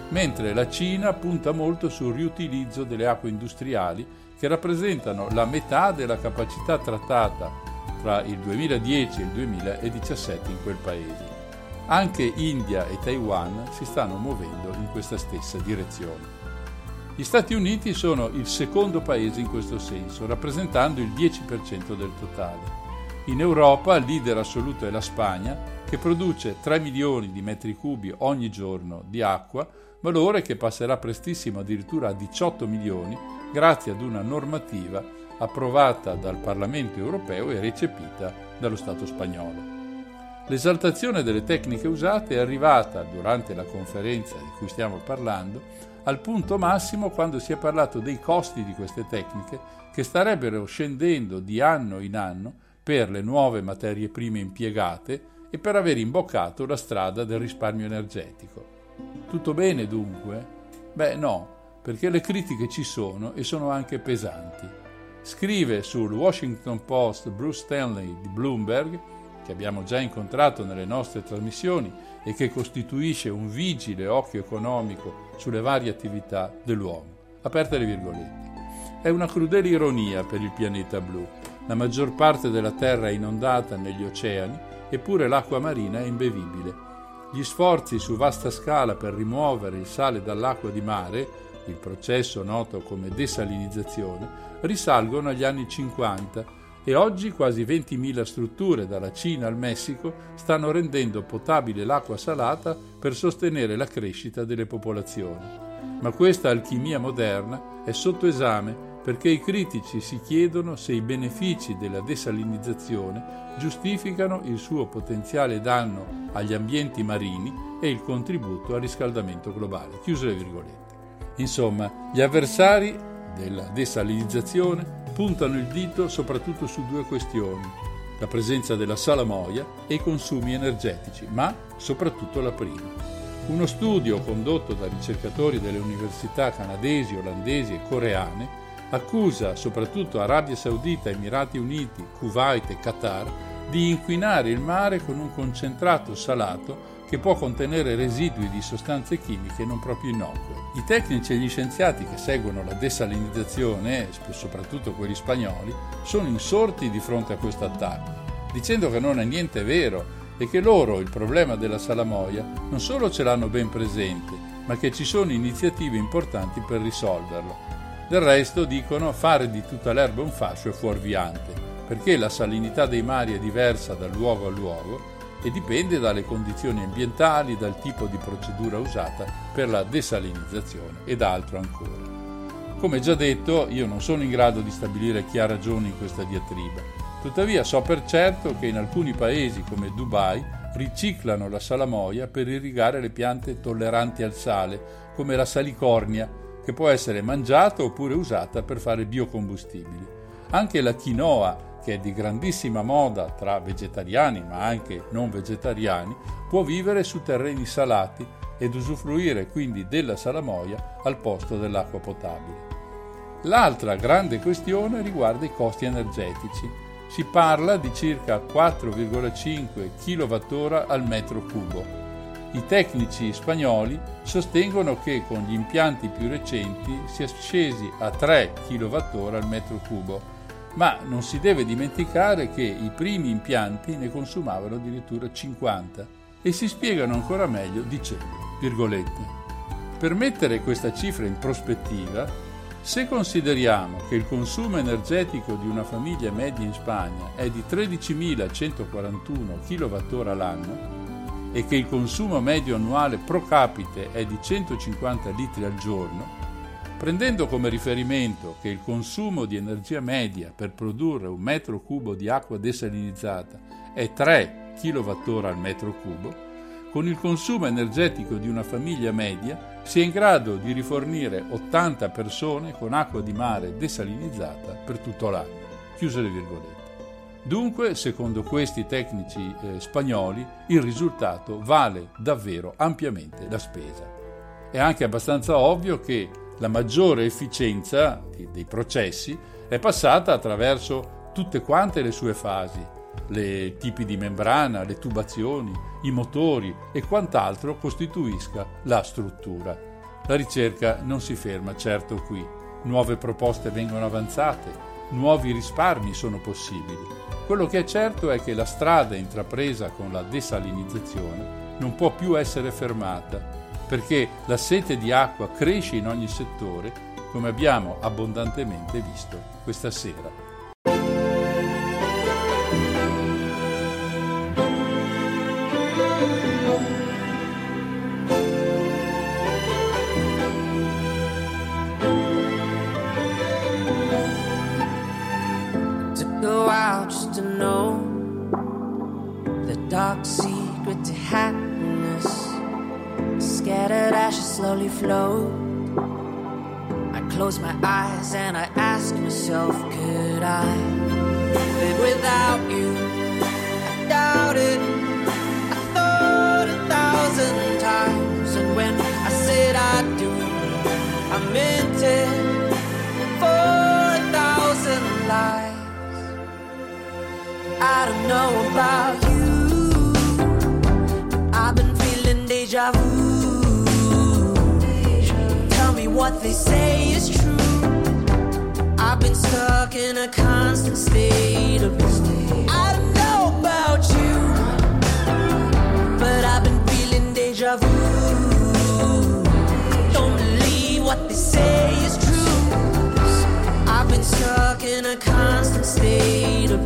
mentre la Cina punta molto sul riutilizzo delle acque industriali che rappresentano la metà della capacità trattata tra il 2010 e il 2017 in quel paese. Anche India e Taiwan si stanno muovendo in questa stessa direzione. Gli Stati Uniti sono il secondo paese in questo senso, rappresentando il 10% del totale. In Europa il leader assoluto è la Spagna, che produce 3 milioni di metri cubi ogni giorno di acqua, valore che passerà prestissimo addirittura a 18 milioni grazie ad una normativa approvata dal Parlamento europeo e recepita dallo Stato spagnolo. L'esaltazione delle tecniche usate è arrivata, durante la conferenza di cui stiamo parlando, al punto massimo quando si è parlato dei costi di queste tecniche che starebbero scendendo di anno in anno per le nuove materie prime impiegate e per aver imboccato la strada del risparmio energetico. Tutto bene dunque? Beh no, perché le critiche ci sono e sono anche pesanti. Scrive sul Washington Post Bruce Stanley di Bloomberg, che abbiamo già incontrato nelle nostre trasmissioni e che costituisce un vigile occhio economico sulle varie attività dell'uomo. Aperte le virgolette. È una crudele ironia per il pianeta blu. La maggior parte della Terra è inondata negli oceani, eppure l'acqua marina è imbevibile. Gli sforzi su vasta scala per rimuovere il sale dall'acqua di mare il processo noto come desalinizzazione, risalgono agli anni 50 e oggi quasi 20.000 strutture dalla Cina al Messico stanno rendendo potabile l'acqua salata per sostenere la crescita delle popolazioni. Ma questa alchimia moderna è sotto esame perché i critici si chiedono se i benefici della desalinizzazione giustificano il suo potenziale danno agli ambienti marini e il contributo al riscaldamento globale. Insomma, gli avversari della desalinizzazione puntano il dito soprattutto su due questioni, la presenza della salamoia e i consumi energetici, ma soprattutto la prima. Uno studio condotto da ricercatori delle università canadesi, olandesi e coreane accusa soprattutto Arabia Saudita, Emirati Uniti, Kuwait e Qatar di inquinare il mare con un concentrato salato che può contenere residui di sostanze chimiche non proprio innocue. I tecnici e gli scienziati che seguono la desalinizzazione, soprattutto quelli spagnoli, sono insorti di fronte a questo attacco, dicendo che non è niente vero e che loro il problema della salamoia non solo ce l'hanno ben presente, ma che ci sono iniziative importanti per risolverlo. Del resto dicono fare di tutta l'erba un fascio è fuorviante, perché la salinità dei mari è diversa da luogo a luogo e dipende dalle condizioni ambientali, dal tipo di procedura usata per la desalinizzazione ed altro ancora. Come già detto, io non sono in grado di stabilire chi ha ragione in questa diatriba, tuttavia so per certo che in alcuni paesi come Dubai riciclano la salamoia per irrigare le piante tolleranti al sale, come la salicornia, che può essere mangiata oppure usata per fare biocombustibili. Anche la quinoa che è di grandissima moda tra vegetariani ma anche non vegetariani, può vivere su terreni salati ed usufruire quindi della salamoia al posto dell'acqua potabile. L'altra grande questione riguarda i costi energetici. Si parla di circa 4,5 kWh al metro cubo. I tecnici spagnoli sostengono che con gli impianti più recenti si è scesi a 3 kWh al metro cubo ma non si deve dimenticare che i primi impianti ne consumavano addirittura 50 e si spiegano ancora meglio dicendo, virgolette, per mettere questa cifra in prospettiva, se consideriamo che il consumo energetico di una famiglia media in Spagna è di 13.141 kWh l'anno e che il consumo medio annuale pro capite è di 150 litri al giorno, Prendendo come riferimento che il consumo di energia media per produrre un metro cubo di acqua desalinizzata è 3 kWh al metro cubo, con il consumo energetico di una famiglia media si è in grado di rifornire 80 persone con acqua di mare desalinizzata per tutto l'anno. Chiuse le virgolette. Dunque, secondo questi tecnici eh, spagnoli, il risultato vale davvero ampiamente la spesa. È anche abbastanza ovvio che la maggiore efficienza dei processi è passata attraverso tutte quante le sue fasi, le tipi di membrana, le tubazioni, i motori e quant'altro costituisca la struttura. La ricerca non si ferma certo qui, nuove proposte vengono avanzate, nuovi risparmi sono possibili. Quello che è certo è che la strada intrapresa con la desalinizzazione non può più essere fermata perché la sete di acqua cresce in ogni settore, come abbiamo abbondantemente visto questa sera. Slowly float. I close my eyes and I ask myself, could I live without you? I doubt it. I thought a thousand times, and when I said I do, I meant it for a thousand lives. I don't know about you, but I've been feeling deja vu. What they say is true. I've been stuck in a constant state of I don't know about you, but I've been feeling deja vu. Don't believe what they say is true. I've been stuck in a constant state of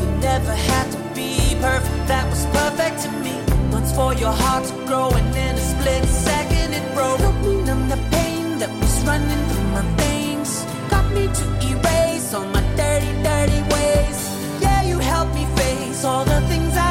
You never had to be perfect, that was perfect to me. Once for your heart to grow, and in a split second broke. Help me numb the pain that was running through my veins. Got me to erase all my dirty, dirty ways. Yeah, you helped me face all the things I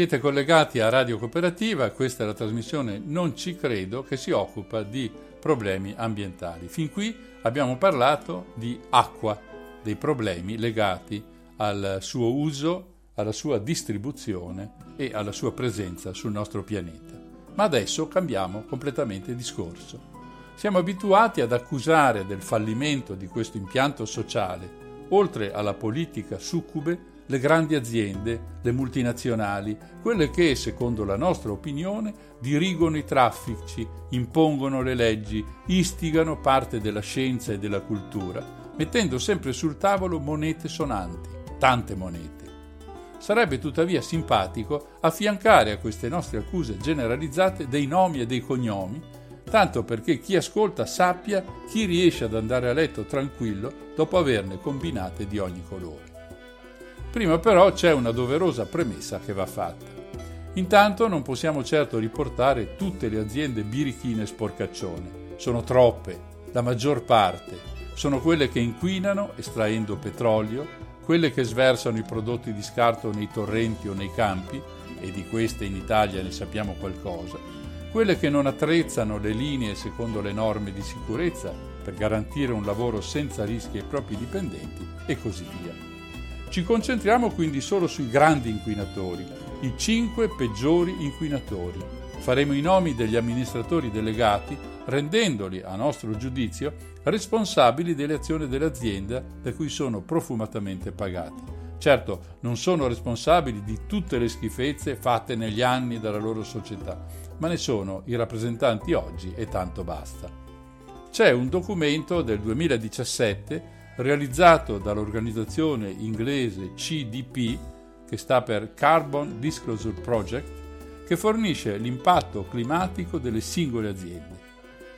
Siete collegati a Radio Cooperativa, questa è la trasmissione Non ci credo che si occupa di problemi ambientali. Fin qui abbiamo parlato di acqua, dei problemi legati al suo uso, alla sua distribuzione e alla sua presenza sul nostro pianeta. Ma adesso cambiamo completamente discorso. Siamo abituati ad accusare del fallimento di questo impianto sociale, oltre alla politica succube, le grandi aziende, le multinazionali, quelle che, secondo la nostra opinione, dirigono i traffici, impongono le leggi, istigano parte della scienza e della cultura, mettendo sempre sul tavolo monete sonanti, tante monete. Sarebbe tuttavia simpatico affiancare a queste nostre accuse generalizzate dei nomi e dei cognomi, tanto perché chi ascolta sappia chi riesce ad andare a letto tranquillo dopo averne combinate di ogni colore. Prima però c'è una doverosa premessa che va fatta. Intanto non possiamo certo riportare tutte le aziende birichine sporcaccione. Sono troppe, la maggior parte. Sono quelle che inquinano estraendo petrolio, quelle che sversano i prodotti di scarto nei torrenti o nei campi, e di queste in Italia ne sappiamo qualcosa, quelle che non attrezzano le linee secondo le norme di sicurezza per garantire un lavoro senza rischi ai propri dipendenti e così via. Ci concentriamo quindi solo sui grandi inquinatori, i cinque peggiori inquinatori. Faremo i nomi degli amministratori delegati rendendoli, a nostro giudizio, responsabili delle azioni dell'azienda da cui sono profumatamente pagati. Certo, non sono responsabili di tutte le schifezze fatte negli anni dalla loro società, ma ne sono i rappresentanti oggi e tanto basta. C'è un documento del 2017 realizzato dall'organizzazione inglese CDP, che sta per Carbon Disclosure Project, che fornisce l'impatto climatico delle singole aziende.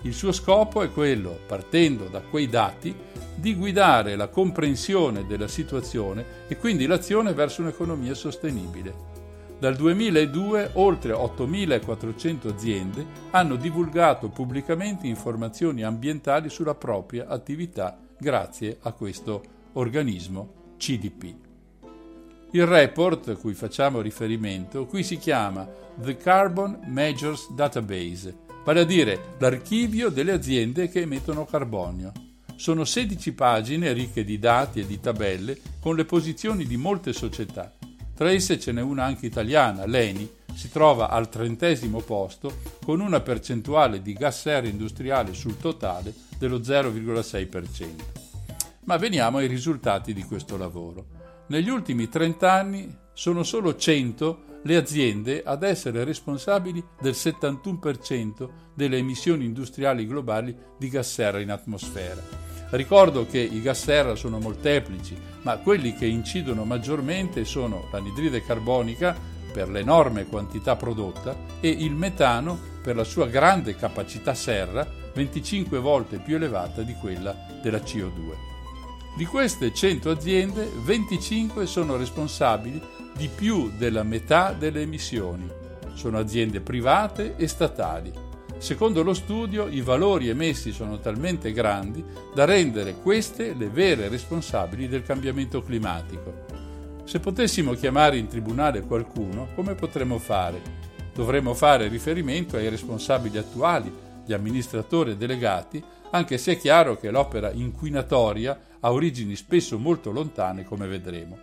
Il suo scopo è quello, partendo da quei dati, di guidare la comprensione della situazione e quindi l'azione verso un'economia sostenibile. Dal 2002 oltre 8.400 aziende hanno divulgato pubblicamente informazioni ambientali sulla propria attività grazie a questo organismo CDP. Il report a cui facciamo riferimento qui si chiama The Carbon Measures Database, vale a dire l'archivio delle aziende che emettono carbonio. Sono 16 pagine ricche di dati e di tabelle con le posizioni di molte società tra esse ce n'è una anche italiana, l'ENI, si trova al trentesimo posto con una percentuale di gas serra industriale sul totale dello 0,6%. Ma veniamo ai risultati di questo lavoro. Negli ultimi 30 anni sono solo 100 le aziende ad essere responsabili del 71% delle emissioni industriali globali di gas serra in atmosfera. Ricordo che i gas serra sono molteplici, ma quelli che incidono maggiormente sono l'anidride carbonica per l'enorme quantità prodotta e il metano per la sua grande capacità serra 25 volte più elevata di quella della CO2. Di queste 100 aziende, 25 sono responsabili di più della metà delle emissioni. Sono aziende private e statali Secondo lo studio i valori emessi sono talmente grandi da rendere queste le vere responsabili del cambiamento climatico. Se potessimo chiamare in tribunale qualcuno, come potremmo fare? Dovremmo fare riferimento ai responsabili attuali, gli amministratori delegati, anche se è chiaro che l'opera inquinatoria ha origini spesso molto lontane, come vedremo.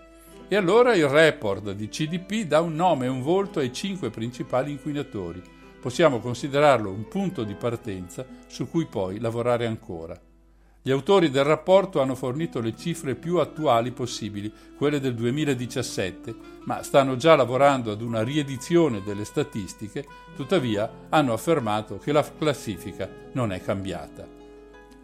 E allora il report di CDP dà un nome e un volto ai cinque principali inquinatori possiamo considerarlo un punto di partenza su cui poi lavorare ancora. Gli autori del rapporto hanno fornito le cifre più attuali possibili, quelle del 2017, ma stanno già lavorando ad una riedizione delle statistiche, tuttavia hanno affermato che la classifica non è cambiata.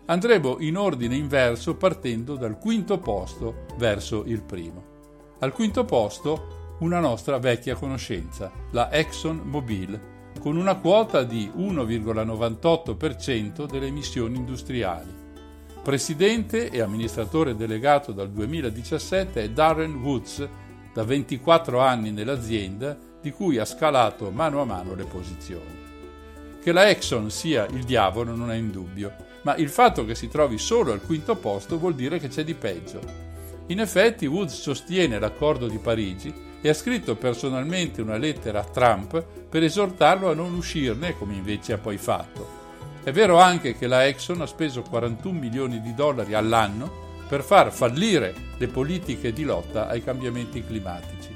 Andremo in ordine inverso partendo dal quinto posto verso il primo. Al quinto posto una nostra vecchia conoscenza, la Exxon Mobil, con una quota di 1,98% delle emissioni industriali. Presidente e amministratore delegato dal 2017 è Darren Woods, da 24 anni nell'azienda, di cui ha scalato mano a mano le posizioni. Che la Exxon sia il diavolo non è in dubbio, ma il fatto che si trovi solo al quinto posto vuol dire che c'è di peggio. In effetti Woods sostiene l'accordo di Parigi e ha scritto personalmente una lettera a Trump per esortarlo a non uscirne, come invece ha poi fatto. È vero anche che la Exxon ha speso 41 milioni di dollari all'anno per far fallire le politiche di lotta ai cambiamenti climatici.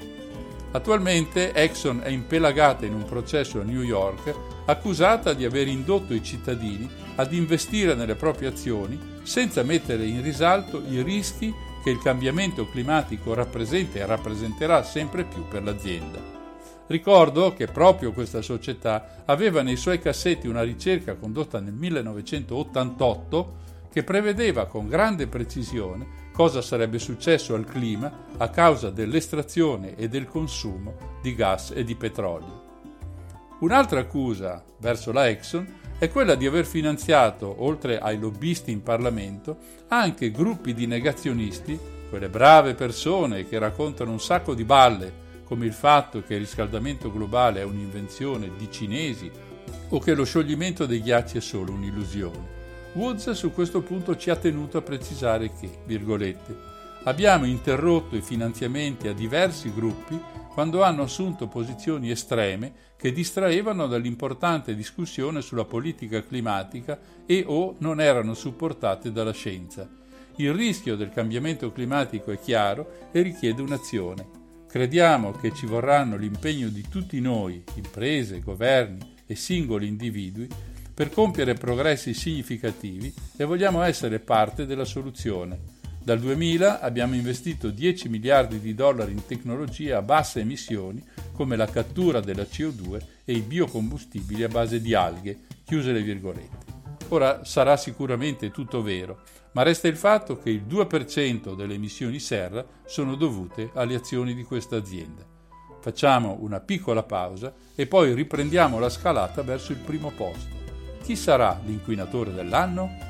Attualmente Exxon è impelagata in un processo a New York accusata di aver indotto i cittadini ad investire nelle proprie azioni senza mettere in risalto i rischi che il cambiamento climatico rappresenta e rappresenterà sempre più per l'azienda. Ricordo che proprio questa società aveva nei suoi cassetti una ricerca condotta nel 1988 che prevedeva con grande precisione cosa sarebbe successo al clima a causa dell'estrazione e del consumo di gas e di petrolio. Un'altra accusa verso la Exxon è quella di aver finanziato, oltre ai lobbisti in Parlamento, anche gruppi di negazionisti, quelle brave persone che raccontano un sacco di balle, come il fatto che il riscaldamento globale è un'invenzione di cinesi o che lo scioglimento dei ghiacci è solo un'illusione. Woods su questo punto ci ha tenuto a precisare che, virgolette, abbiamo interrotto i finanziamenti a diversi gruppi quando hanno assunto posizioni estreme che distraevano dall'importante discussione sulla politica climatica e o non erano supportate dalla scienza. Il rischio del cambiamento climatico è chiaro e richiede un'azione. Crediamo che ci vorranno l'impegno di tutti noi, imprese, governi e singoli individui, per compiere progressi significativi e vogliamo essere parte della soluzione dal 2000 abbiamo investito 10 miliardi di dollari in tecnologie a basse emissioni come la cattura della CO2 e i biocombustibili a base di alghe, chiuse le virgolette. Ora sarà sicuramente tutto vero, ma resta il fatto che il 2% delle emissioni serra sono dovute alle azioni di questa azienda. Facciamo una piccola pausa e poi riprendiamo la scalata verso il primo posto. Chi sarà l'inquinatore dell'anno?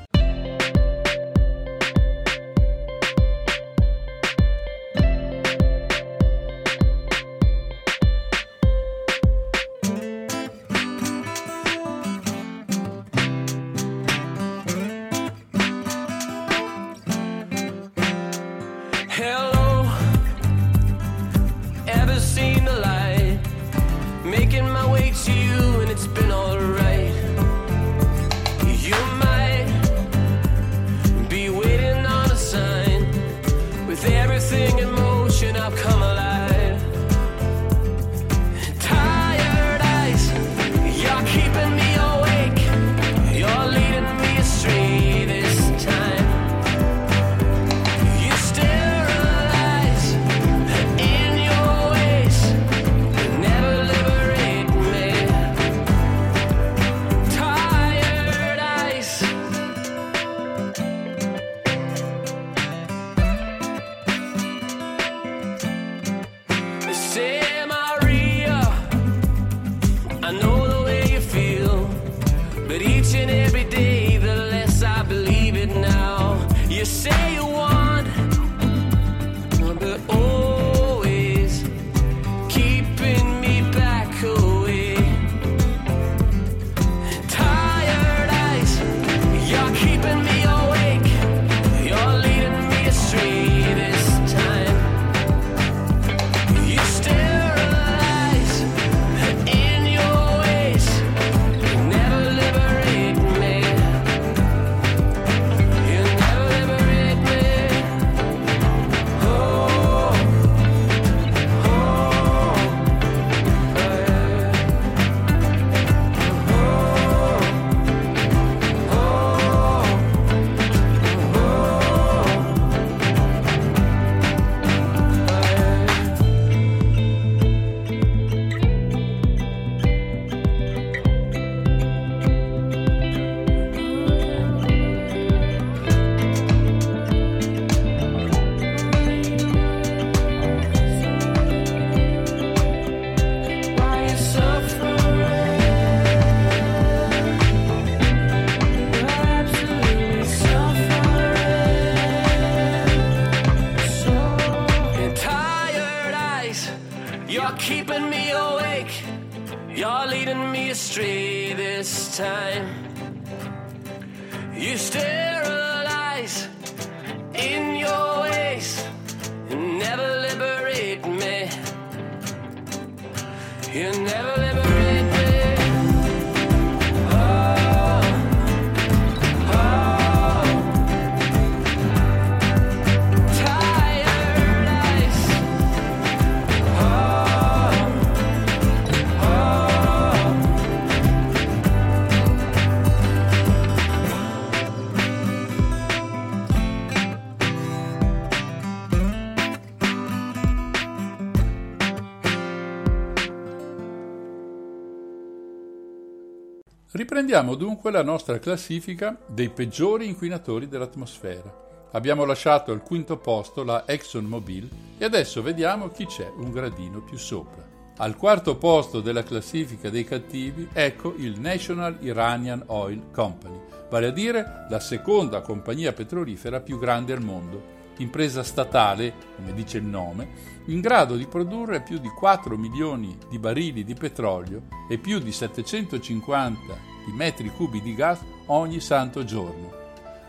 Riprendiamo dunque la nostra classifica dei peggiori inquinatori dell'atmosfera. Abbiamo lasciato al quinto posto la ExxonMobil e adesso vediamo chi c'è un gradino più sopra. Al quarto posto della classifica dei cattivi ecco il National Iranian Oil Company, vale a dire la seconda compagnia petrolifera più grande al mondo, impresa statale, come dice il nome, in grado di produrre più di 4 milioni di barili di petrolio e più di 750 di metri cubi di gas ogni santo giorno.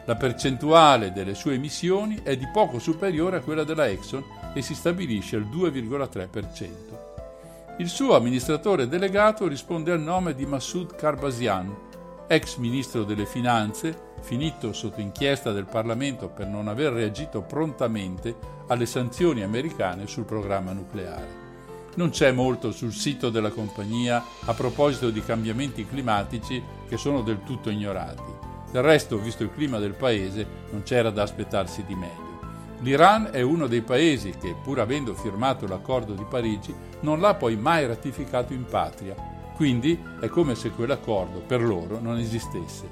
La percentuale delle sue emissioni è di poco superiore a quella della Exxon e si stabilisce al 2,3%. Il suo amministratore delegato risponde al nome di Massoud Karbasian, ex ministro delle finanze, finito sotto inchiesta del Parlamento per non aver reagito prontamente alle sanzioni americane sul programma nucleare. Non c'è molto sul sito della compagnia a proposito di cambiamenti climatici che sono del tutto ignorati. Del resto, visto il clima del paese, non c'era da aspettarsi di meglio. L'Iran è uno dei paesi che, pur avendo firmato l'accordo di Parigi, non l'ha poi mai ratificato in patria. Quindi è come se quell'accordo per loro non esistesse.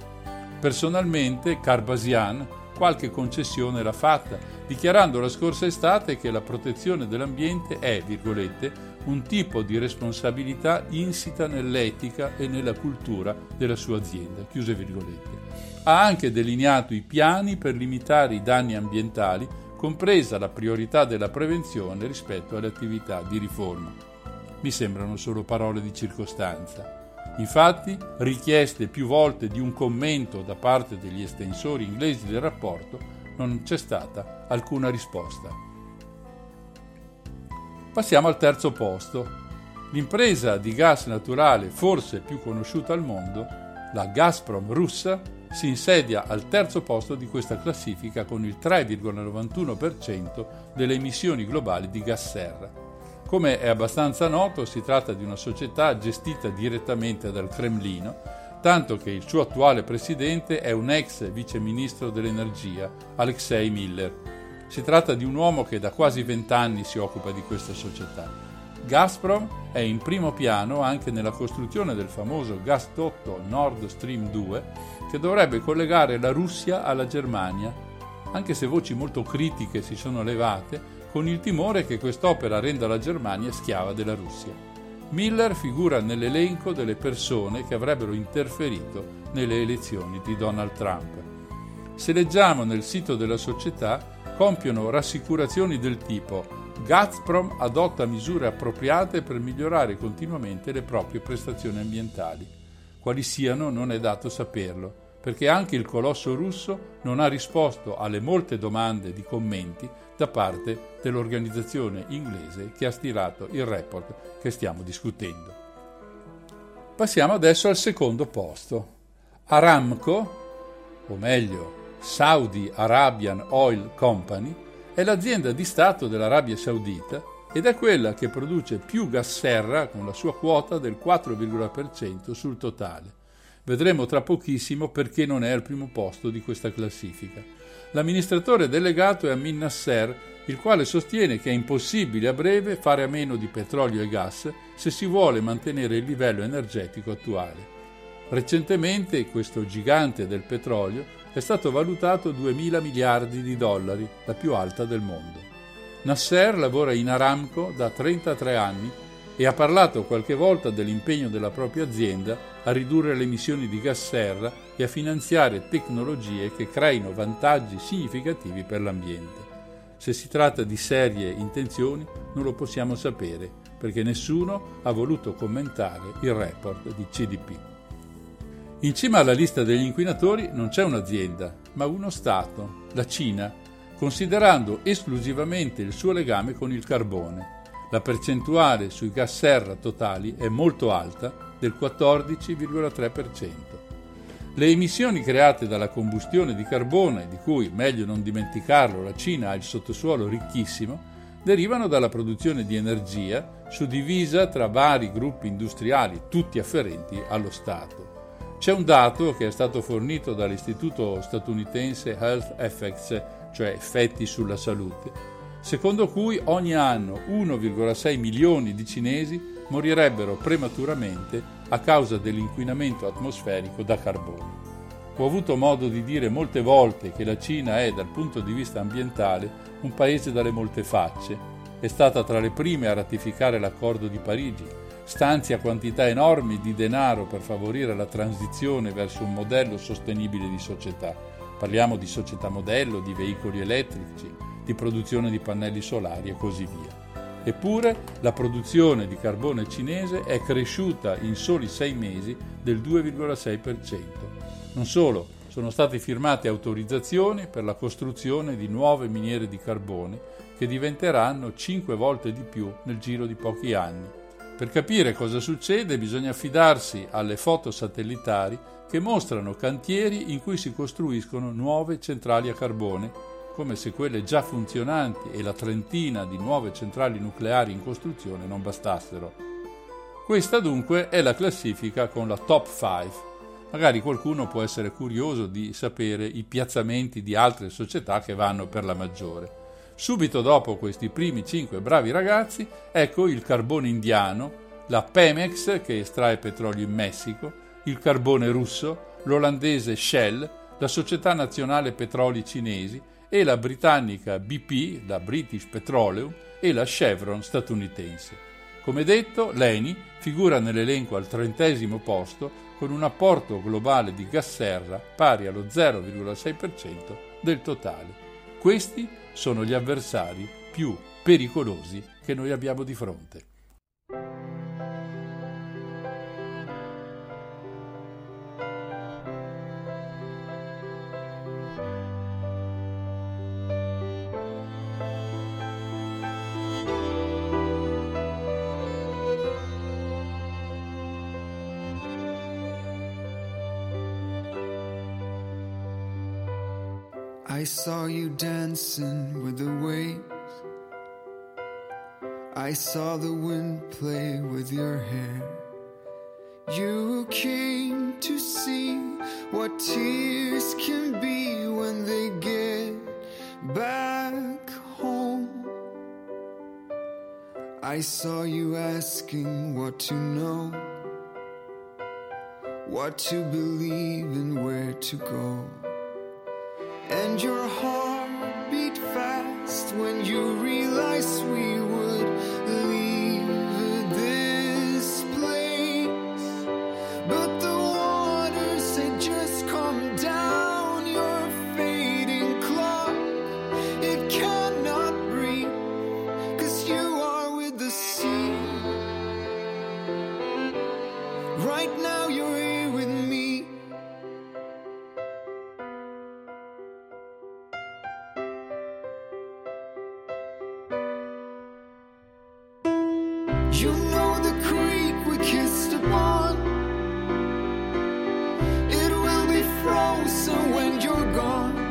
Personalmente, Karbasian qualche concessione l'ha fatta, dichiarando la scorsa estate che la protezione dell'ambiente è, virgolette, un tipo di responsabilità insita nell'etica e nella cultura della sua azienda, chiuse virgolette. Ha anche delineato i piani per limitare i danni ambientali, compresa la priorità della prevenzione rispetto alle attività di riforma. Mi sembrano solo parole di circostanza. Infatti, richieste più volte di un commento da parte degli estensori inglesi del rapporto, non c'è stata alcuna risposta. Passiamo al terzo posto. L'impresa di gas naturale forse più conosciuta al mondo, la Gazprom russa, si insedia al terzo posto di questa classifica con il 3,91% delle emissioni globali di gas serra. Come è abbastanza noto, si tratta di una società gestita direttamente dal Cremlino, tanto che il suo attuale presidente è un ex viceministro dell'energia, Alexei Miller. Si tratta di un uomo che da quasi vent'anni si occupa di questa società. Gazprom è in primo piano anche nella costruzione del famoso gasdotto Nord Stream 2 che dovrebbe collegare la Russia alla Germania, anche se voci molto critiche si sono levate con il timore che quest'opera renda la Germania schiava della Russia. Miller figura nell'elenco delle persone che avrebbero interferito nelle elezioni di Donald Trump. Se leggiamo nel sito della società, compiono rassicurazioni del tipo Gazprom adotta misure appropriate per migliorare continuamente le proprie prestazioni ambientali. Quali siano non è dato saperlo, perché anche il colosso russo non ha risposto alle molte domande di commenti da parte dell'organizzazione inglese che ha stilato il report che stiamo discutendo. Passiamo adesso al secondo posto. Aramco, o meglio Saudi Arabian Oil Company, è l'azienda di Stato dell'Arabia Saudita ed è quella che produce più gas serra con la sua quota del 4,% sul totale. Vedremo tra pochissimo perché non è al primo posto di questa classifica. L'amministratore delegato è Amin Nasser, il quale sostiene che è impossibile a breve fare a meno di petrolio e gas se si vuole mantenere il livello energetico attuale. Recentemente questo gigante del petrolio è stato valutato 2.000 miliardi di dollari, la più alta del mondo. Nasser lavora in Aramco da 33 anni e ha parlato qualche volta dell'impegno della propria azienda a ridurre le emissioni di gas serra e a finanziare tecnologie che creino vantaggi significativi per l'ambiente. Se si tratta di serie intenzioni non lo possiamo sapere perché nessuno ha voluto commentare il report di CDP. In cima alla lista degli inquinatori non c'è un'azienda, ma uno Stato, la Cina, considerando esclusivamente il suo legame con il carbone. La percentuale sui gas serra totali è molto alta, del 14,3%. Le emissioni create dalla combustione di carbone, di cui, meglio non dimenticarlo, la Cina ha il sottosuolo ricchissimo, derivano dalla produzione di energia suddivisa tra vari gruppi industriali, tutti afferenti allo Stato. C'è un dato che è stato fornito dall'istituto statunitense Health Effects, cioè effetti sulla salute, secondo cui ogni anno 1,6 milioni di cinesi morirebbero prematuramente a causa dell'inquinamento atmosferico da carbone. Ho avuto modo di dire molte volte che la Cina è, dal punto di vista ambientale, un paese dalle molte facce. È stata tra le prime a ratificare l'accordo di Parigi, stanzia quantità enormi di denaro per favorire la transizione verso un modello sostenibile di società. Parliamo di società modello, di veicoli elettrici, di produzione di pannelli solari e così via. Eppure la produzione di carbone cinese è cresciuta in soli sei mesi del 2,6%. Non solo, sono state firmate autorizzazioni per la costruzione di nuove miniere di carbone che diventeranno cinque volte di più nel giro di pochi anni per capire cosa succede bisogna affidarsi alle foto satellitari che mostrano cantieri in cui si costruiscono nuove centrali a carbone, come se quelle già funzionanti e la trentina di nuove centrali nucleari in costruzione non bastassero. Questa dunque è la classifica con la top 5. Magari qualcuno può essere curioso di sapere i piazzamenti di altre società che vanno per la maggiore. Subito dopo questi primi cinque bravi ragazzi, ecco il carbone indiano, la Pemex che estrae petrolio in Messico, il carbone russo, l'olandese Shell, la Società Nazionale Petroli Cinesi e la britannica BP, la British Petroleum, e la Chevron statunitense. Come detto, l'ENI figura nell'elenco al trentesimo posto con un apporto globale di gas serra pari allo 0,6% del totale. Questi sono gli avversari più pericolosi che noi abbiamo di fronte. Saw you dancing with the waves. I saw the wind play with your hair. You came to see what tears can be when they get back home. I saw you asking what to know, what to believe, and where to go. And your heart beat fast when you realized we would leave when you're gone.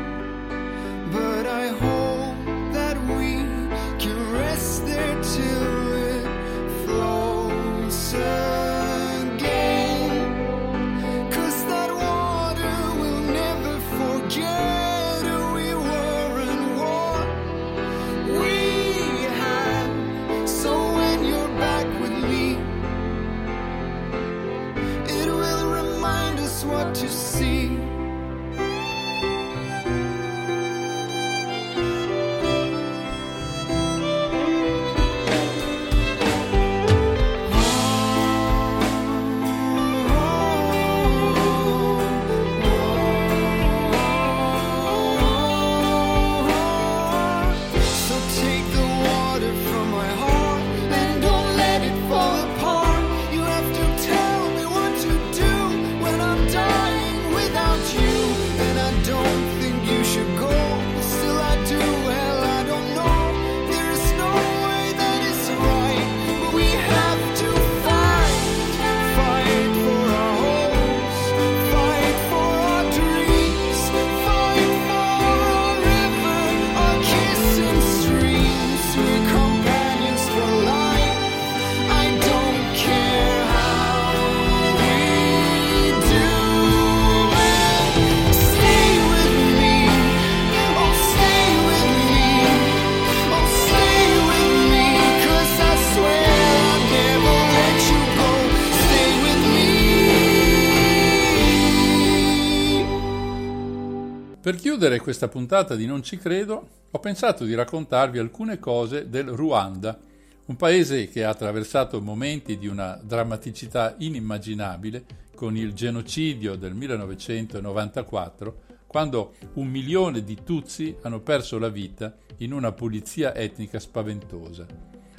Chiudere questa puntata di Non ci credo, ho pensato di raccontarvi alcune cose del Ruanda, un paese che ha attraversato momenti di una drammaticità inimmaginabile con il genocidio del 1994, quando un milione di Tutsi hanno perso la vita in una pulizia etnica spaventosa.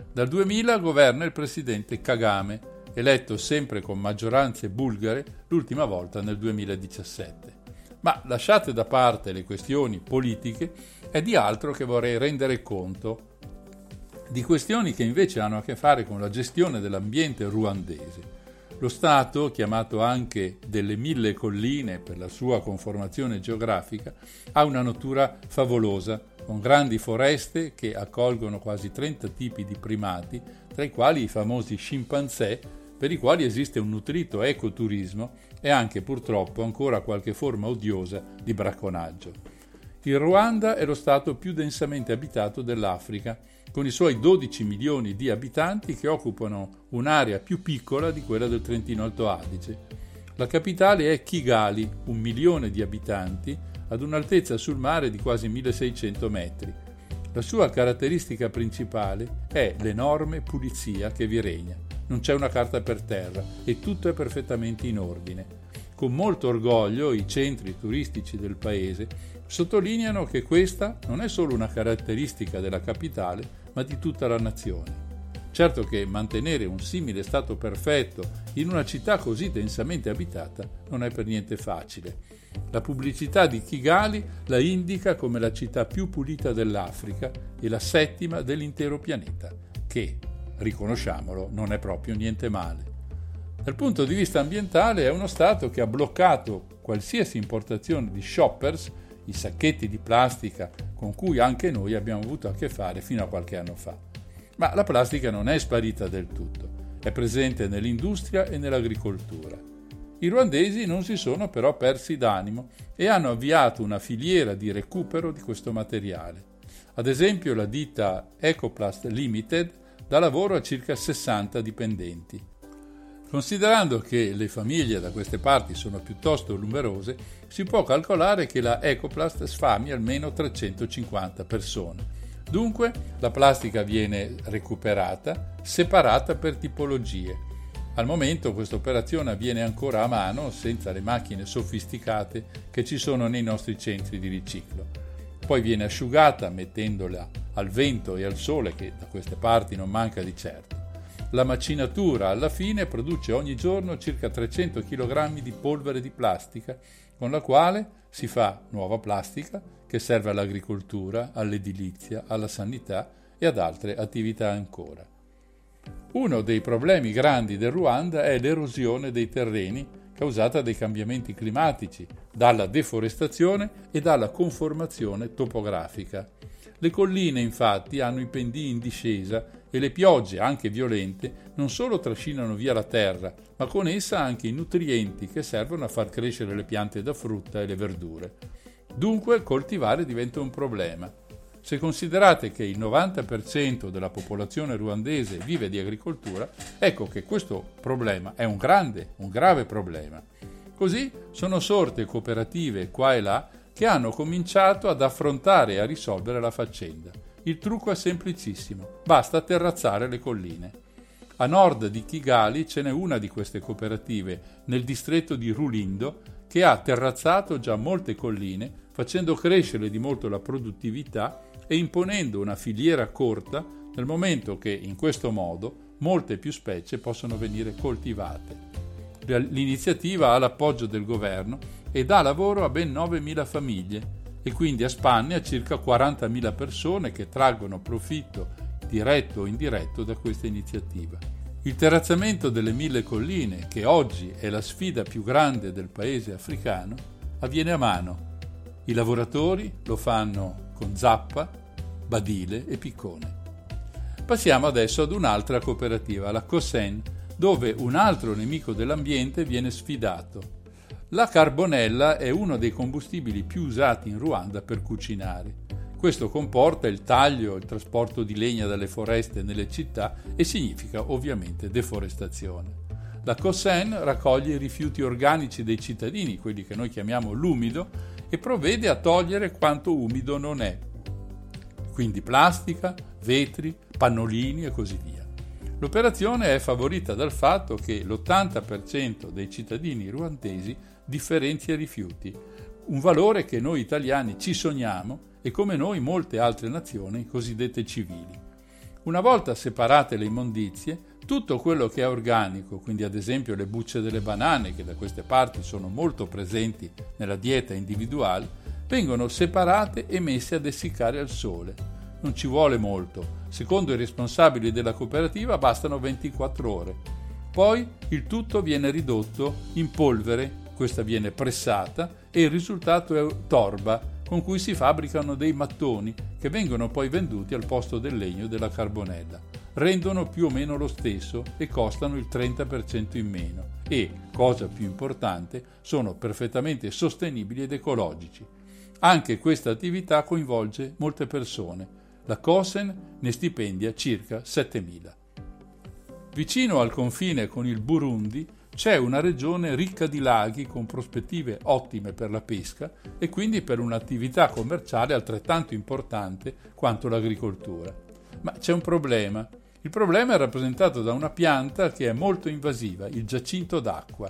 Dal 2000 governa il presidente Kagame, eletto sempre con maggioranze bulgare, l'ultima volta nel 2017. Ma lasciate da parte le questioni politiche, è di altro che vorrei rendere conto, di questioni che invece hanno a che fare con la gestione dell'ambiente ruandese. Lo Stato, chiamato anche delle mille colline per la sua conformazione geografica, ha una natura favolosa, con grandi foreste che accolgono quasi 30 tipi di primati, tra i quali i famosi scimpanzé, per i quali esiste un nutrito ecoturismo e anche purtroppo ancora qualche forma odiosa di bracconaggio. Il Ruanda è lo stato più densamente abitato dell'Africa, con i suoi 12 milioni di abitanti che occupano un'area più piccola di quella del Trentino Alto Adige. La capitale è Kigali, un milione di abitanti, ad un'altezza sul mare di quasi 1600 metri. La sua caratteristica principale è l'enorme pulizia che vi regna. Non c'è una carta per terra e tutto è perfettamente in ordine. Con molto orgoglio i centri turistici del paese sottolineano che questa non è solo una caratteristica della capitale, ma di tutta la nazione. Certo che mantenere un simile stato perfetto in una città così densamente abitata non è per niente facile. La pubblicità di Kigali la indica come la città più pulita dell'Africa e la settima dell'intero pianeta, che, riconosciamolo, non è proprio niente male. Dal punto di vista ambientale è uno Stato che ha bloccato qualsiasi importazione di shoppers i sacchetti di plastica con cui anche noi abbiamo avuto a che fare fino a qualche anno fa. Ma la plastica non è sparita del tutto, è presente nell'industria e nell'agricoltura. I ruandesi non si sono però persi d'animo e hanno avviato una filiera di recupero di questo materiale. Ad esempio la ditta Ecoplast Limited dà lavoro a circa 60 dipendenti. Considerando che le famiglie da queste parti sono piuttosto numerose, si può calcolare che la Ecoplast sfami almeno 350 persone. Dunque la plastica viene recuperata, separata per tipologie. Al momento questa operazione avviene ancora a mano, senza le macchine sofisticate che ci sono nei nostri centri di riciclo. Poi viene asciugata mettendola al vento e al sole, che da queste parti non manca di certo. La macinatura alla fine produce ogni giorno circa 300 kg di polvere di plastica, con la quale si fa nuova plastica che serve all'agricoltura, all'edilizia, alla sanità e ad altre attività ancora. Uno dei problemi grandi del Ruanda è l'erosione dei terreni causata dai cambiamenti climatici, dalla deforestazione e dalla conformazione topografica. Le colline infatti hanno i pendii in discesa e le piogge, anche violente, non solo trascinano via la terra, ma con essa anche i nutrienti che servono a far crescere le piante da frutta e le verdure. Dunque coltivare diventa un problema. Se considerate che il 90% della popolazione ruandese vive di agricoltura, ecco che questo problema è un grande, un grave problema. Così sono sorte cooperative qua e là che hanno cominciato ad affrontare e a risolvere la faccenda. Il trucco è semplicissimo, basta terrazzare le colline. A nord di Kigali ce n'è una di queste cooperative, nel distretto di Rulindo, che ha terrazzato già molte colline, facendo crescere di molto la produttività e imponendo una filiera corta nel momento che in questo modo molte più specie possono venire coltivate. L'iniziativa ha l'appoggio del governo e dà lavoro a ben 9.000 famiglie e quindi a spanne a circa 40.000 persone che traggono profitto diretto o indiretto da questa iniziativa. Il terrazzamento delle mille colline, che oggi è la sfida più grande del paese africano, avviene a mano. I lavoratori lo fanno con zappa, badile e piccone. Passiamo adesso ad un'altra cooperativa, la COSEN, dove un altro nemico dell'ambiente viene sfidato. La carbonella è uno dei combustibili più usati in Ruanda per cucinare. Questo comporta il taglio e il trasporto di legna dalle foreste nelle città e significa ovviamente deforestazione. La COSEN raccoglie i rifiuti organici dei cittadini, quelli che noi chiamiamo l'umido, e provvede a togliere quanto umido non è, quindi plastica, vetri, pannolini e così via. L'operazione è favorita dal fatto che l'80% dei cittadini ruandesi differenzia rifiuti, un valore che noi italiani ci sogniamo e come noi molte altre nazioni cosiddette civili. Una volta separate le immondizie, tutto quello che è organico, quindi ad esempio le bucce delle banane, che da queste parti sono molto presenti nella dieta individuale, vengono separate e messe ad essiccare al sole. Non ci vuole molto, secondo i responsabili della cooperativa bastano 24 ore. Poi il tutto viene ridotto in polvere, questa viene pressata e il risultato è torba, con cui si fabbricano dei mattoni che vengono poi venduti al posto del legno della carbonella. Rendono più o meno lo stesso e costano il 30% in meno e, cosa più importante, sono perfettamente sostenibili ed ecologici. Anche questa attività coinvolge molte persone. La COSEN ne stipendia circa 7.000. Vicino al confine con il Burundi c'è una regione ricca di laghi con prospettive ottime per la pesca e quindi per un'attività commerciale altrettanto importante quanto l'agricoltura. Ma c'è un problema. Il problema è rappresentato da una pianta che è molto invasiva, il giacinto d'acqua.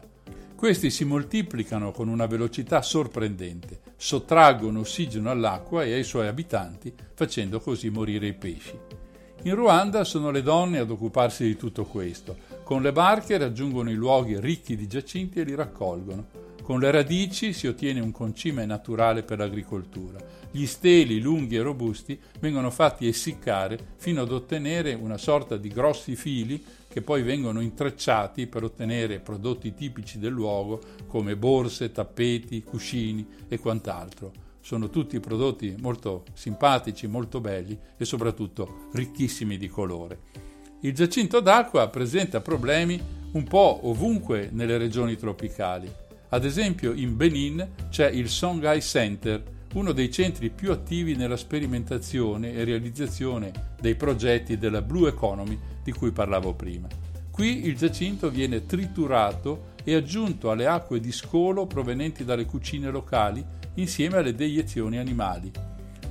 Questi si moltiplicano con una velocità sorprendente, sottraggono ossigeno all'acqua e ai suoi abitanti, facendo così morire i pesci. In Ruanda sono le donne ad occuparsi di tutto questo. Con le barche raggiungono i luoghi ricchi di giacinti e li raccolgono. Con le radici si ottiene un concime naturale per l'agricoltura. Gli steli lunghi e robusti vengono fatti essiccare fino ad ottenere una sorta di grossi fili che poi vengono intrecciati per ottenere prodotti tipici del luogo come borse, tappeti, cuscini e quant'altro. sono tutti prodotti molto simpatici, molto belli e soprattutto ricchissimi di colore. Il giacinto d'acqua presenta problemi un po' ovunque nelle regioni tropicali. Ad esempio in Benin c'è il Songhai Center, uno dei centri più attivi nella sperimentazione e realizzazione dei progetti della Blue Economy di cui parlavo prima. Qui il giacinto viene triturato e aggiunto alle acque di scolo provenienti dalle cucine locali insieme alle deiezioni animali.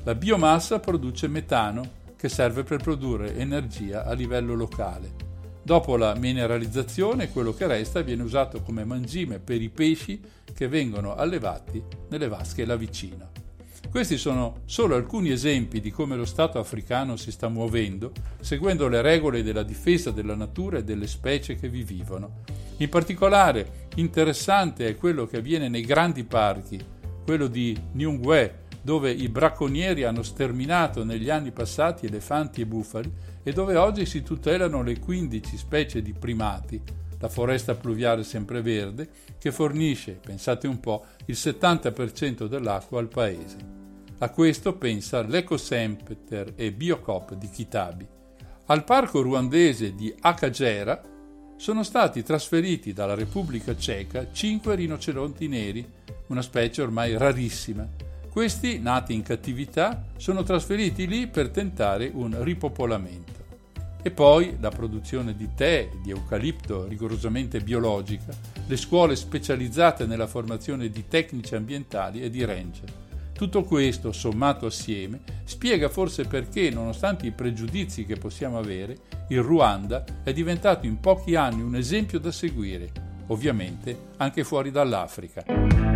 La biomassa produce metano che serve per produrre energia a livello locale. Dopo la mineralizzazione, quello che resta viene usato come mangime per i pesci che vengono allevati nelle vasche là vicino. Questi sono solo alcuni esempi di come lo Stato africano si sta muovendo, seguendo le regole della difesa della natura e delle specie che vi vivono. In particolare interessante è quello che avviene nei grandi parchi, quello di Nyungwe, dove i bracconieri hanno sterminato negli anni passati elefanti e bufali e dove oggi si tutelano le 15 specie di primati, la foresta pluviale sempreverde, che fornisce, pensate un po', il 70% dell'acqua al paese. A questo pensa l'Ecocenter e Biocop di Kitabi. Al parco ruandese di Akagera sono stati trasferiti dalla Repubblica Ceca cinque rinoceronti neri, una specie ormai rarissima. Questi, nati in cattività, sono trasferiti lì per tentare un ripopolamento. E poi la produzione di tè e di eucalipto rigorosamente biologica, le scuole specializzate nella formazione di tecnici ambientali e di ranger. Tutto questo, sommato assieme, spiega forse perché, nonostante i pregiudizi che possiamo avere, il Ruanda è diventato in pochi anni un esempio da seguire, ovviamente anche fuori dall'Africa.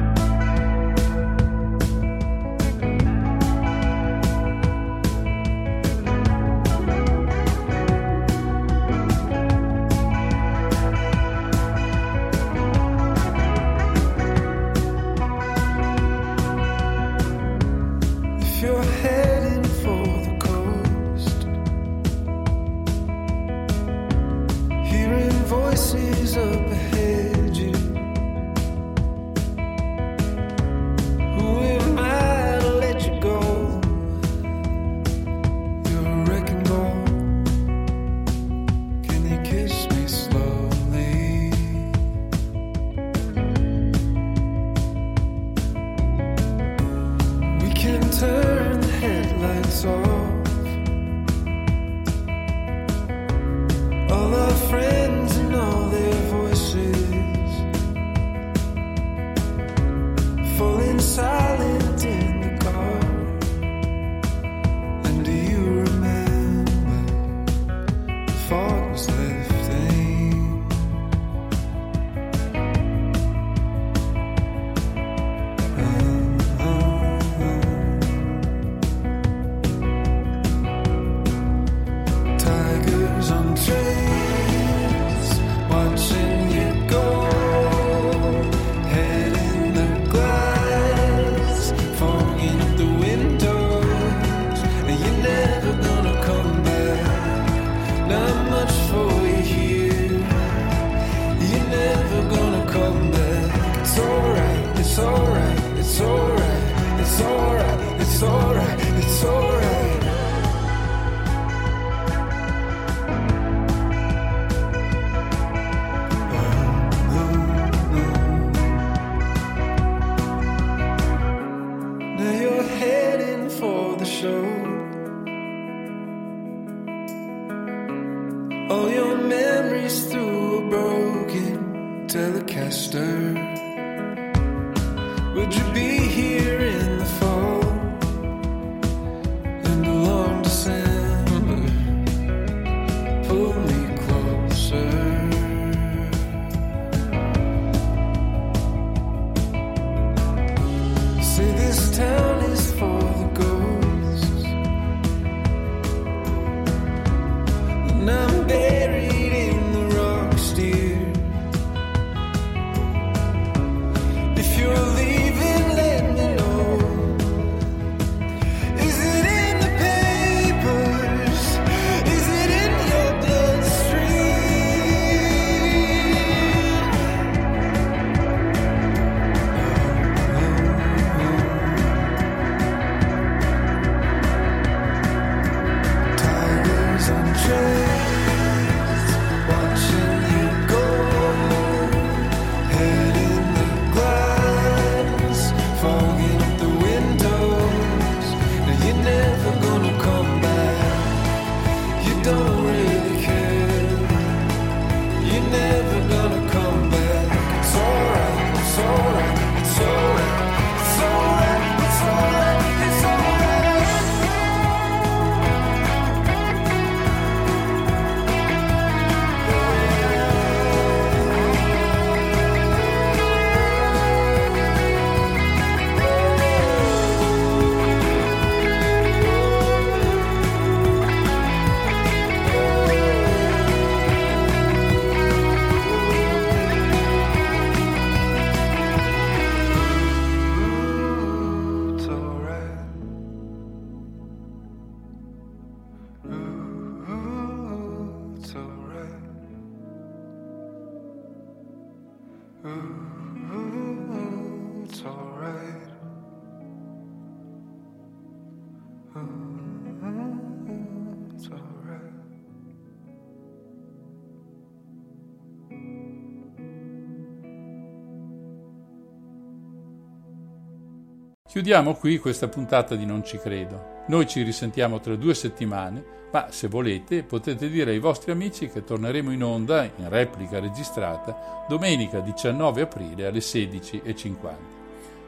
Chiudiamo qui questa puntata di Non ci credo. Noi ci risentiamo tra due settimane, ma se volete potete dire ai vostri amici che torneremo in onda, in replica registrata, domenica 19 aprile alle 16.50.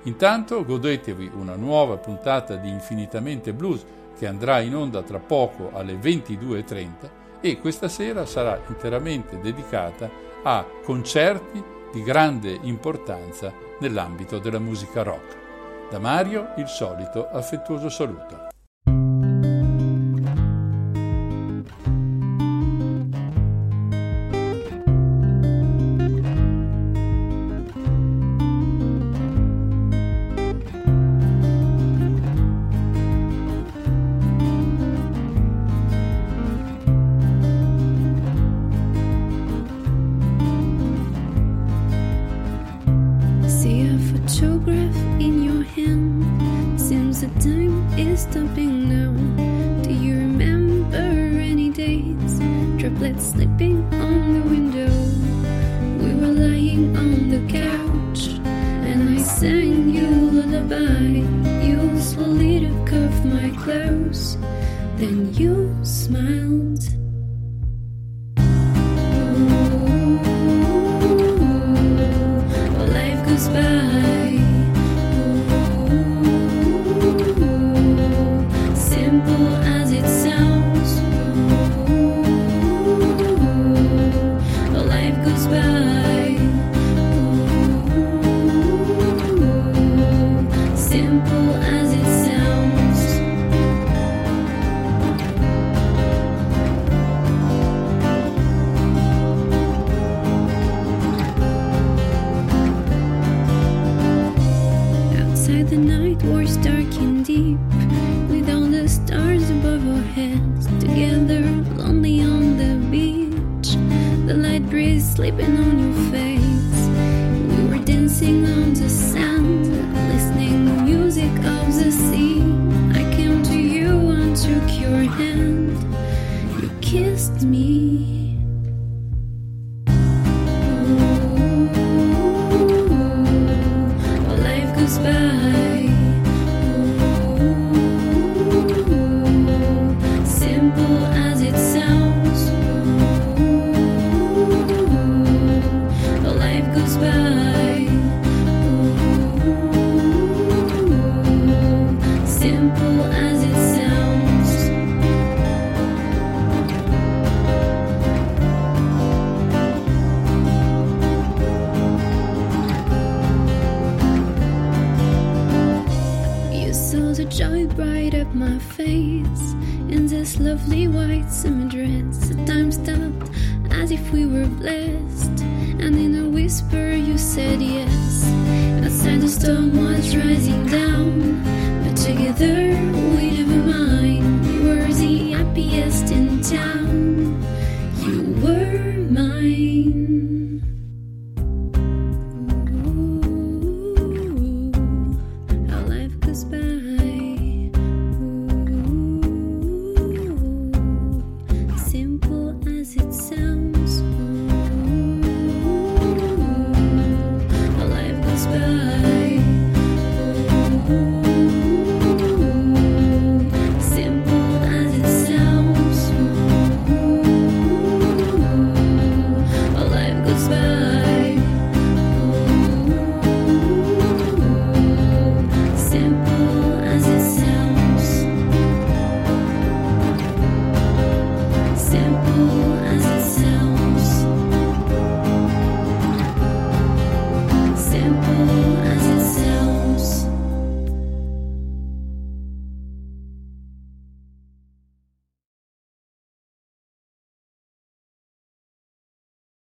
Intanto godetevi una nuova puntata di Infinitamente Blues che andrà in onda tra poco alle 22.30 e questa sera sarà interamente dedicata a concerti di grande importanza nell'ambito della musica rock. Da Mario il solito affettuoso saluto.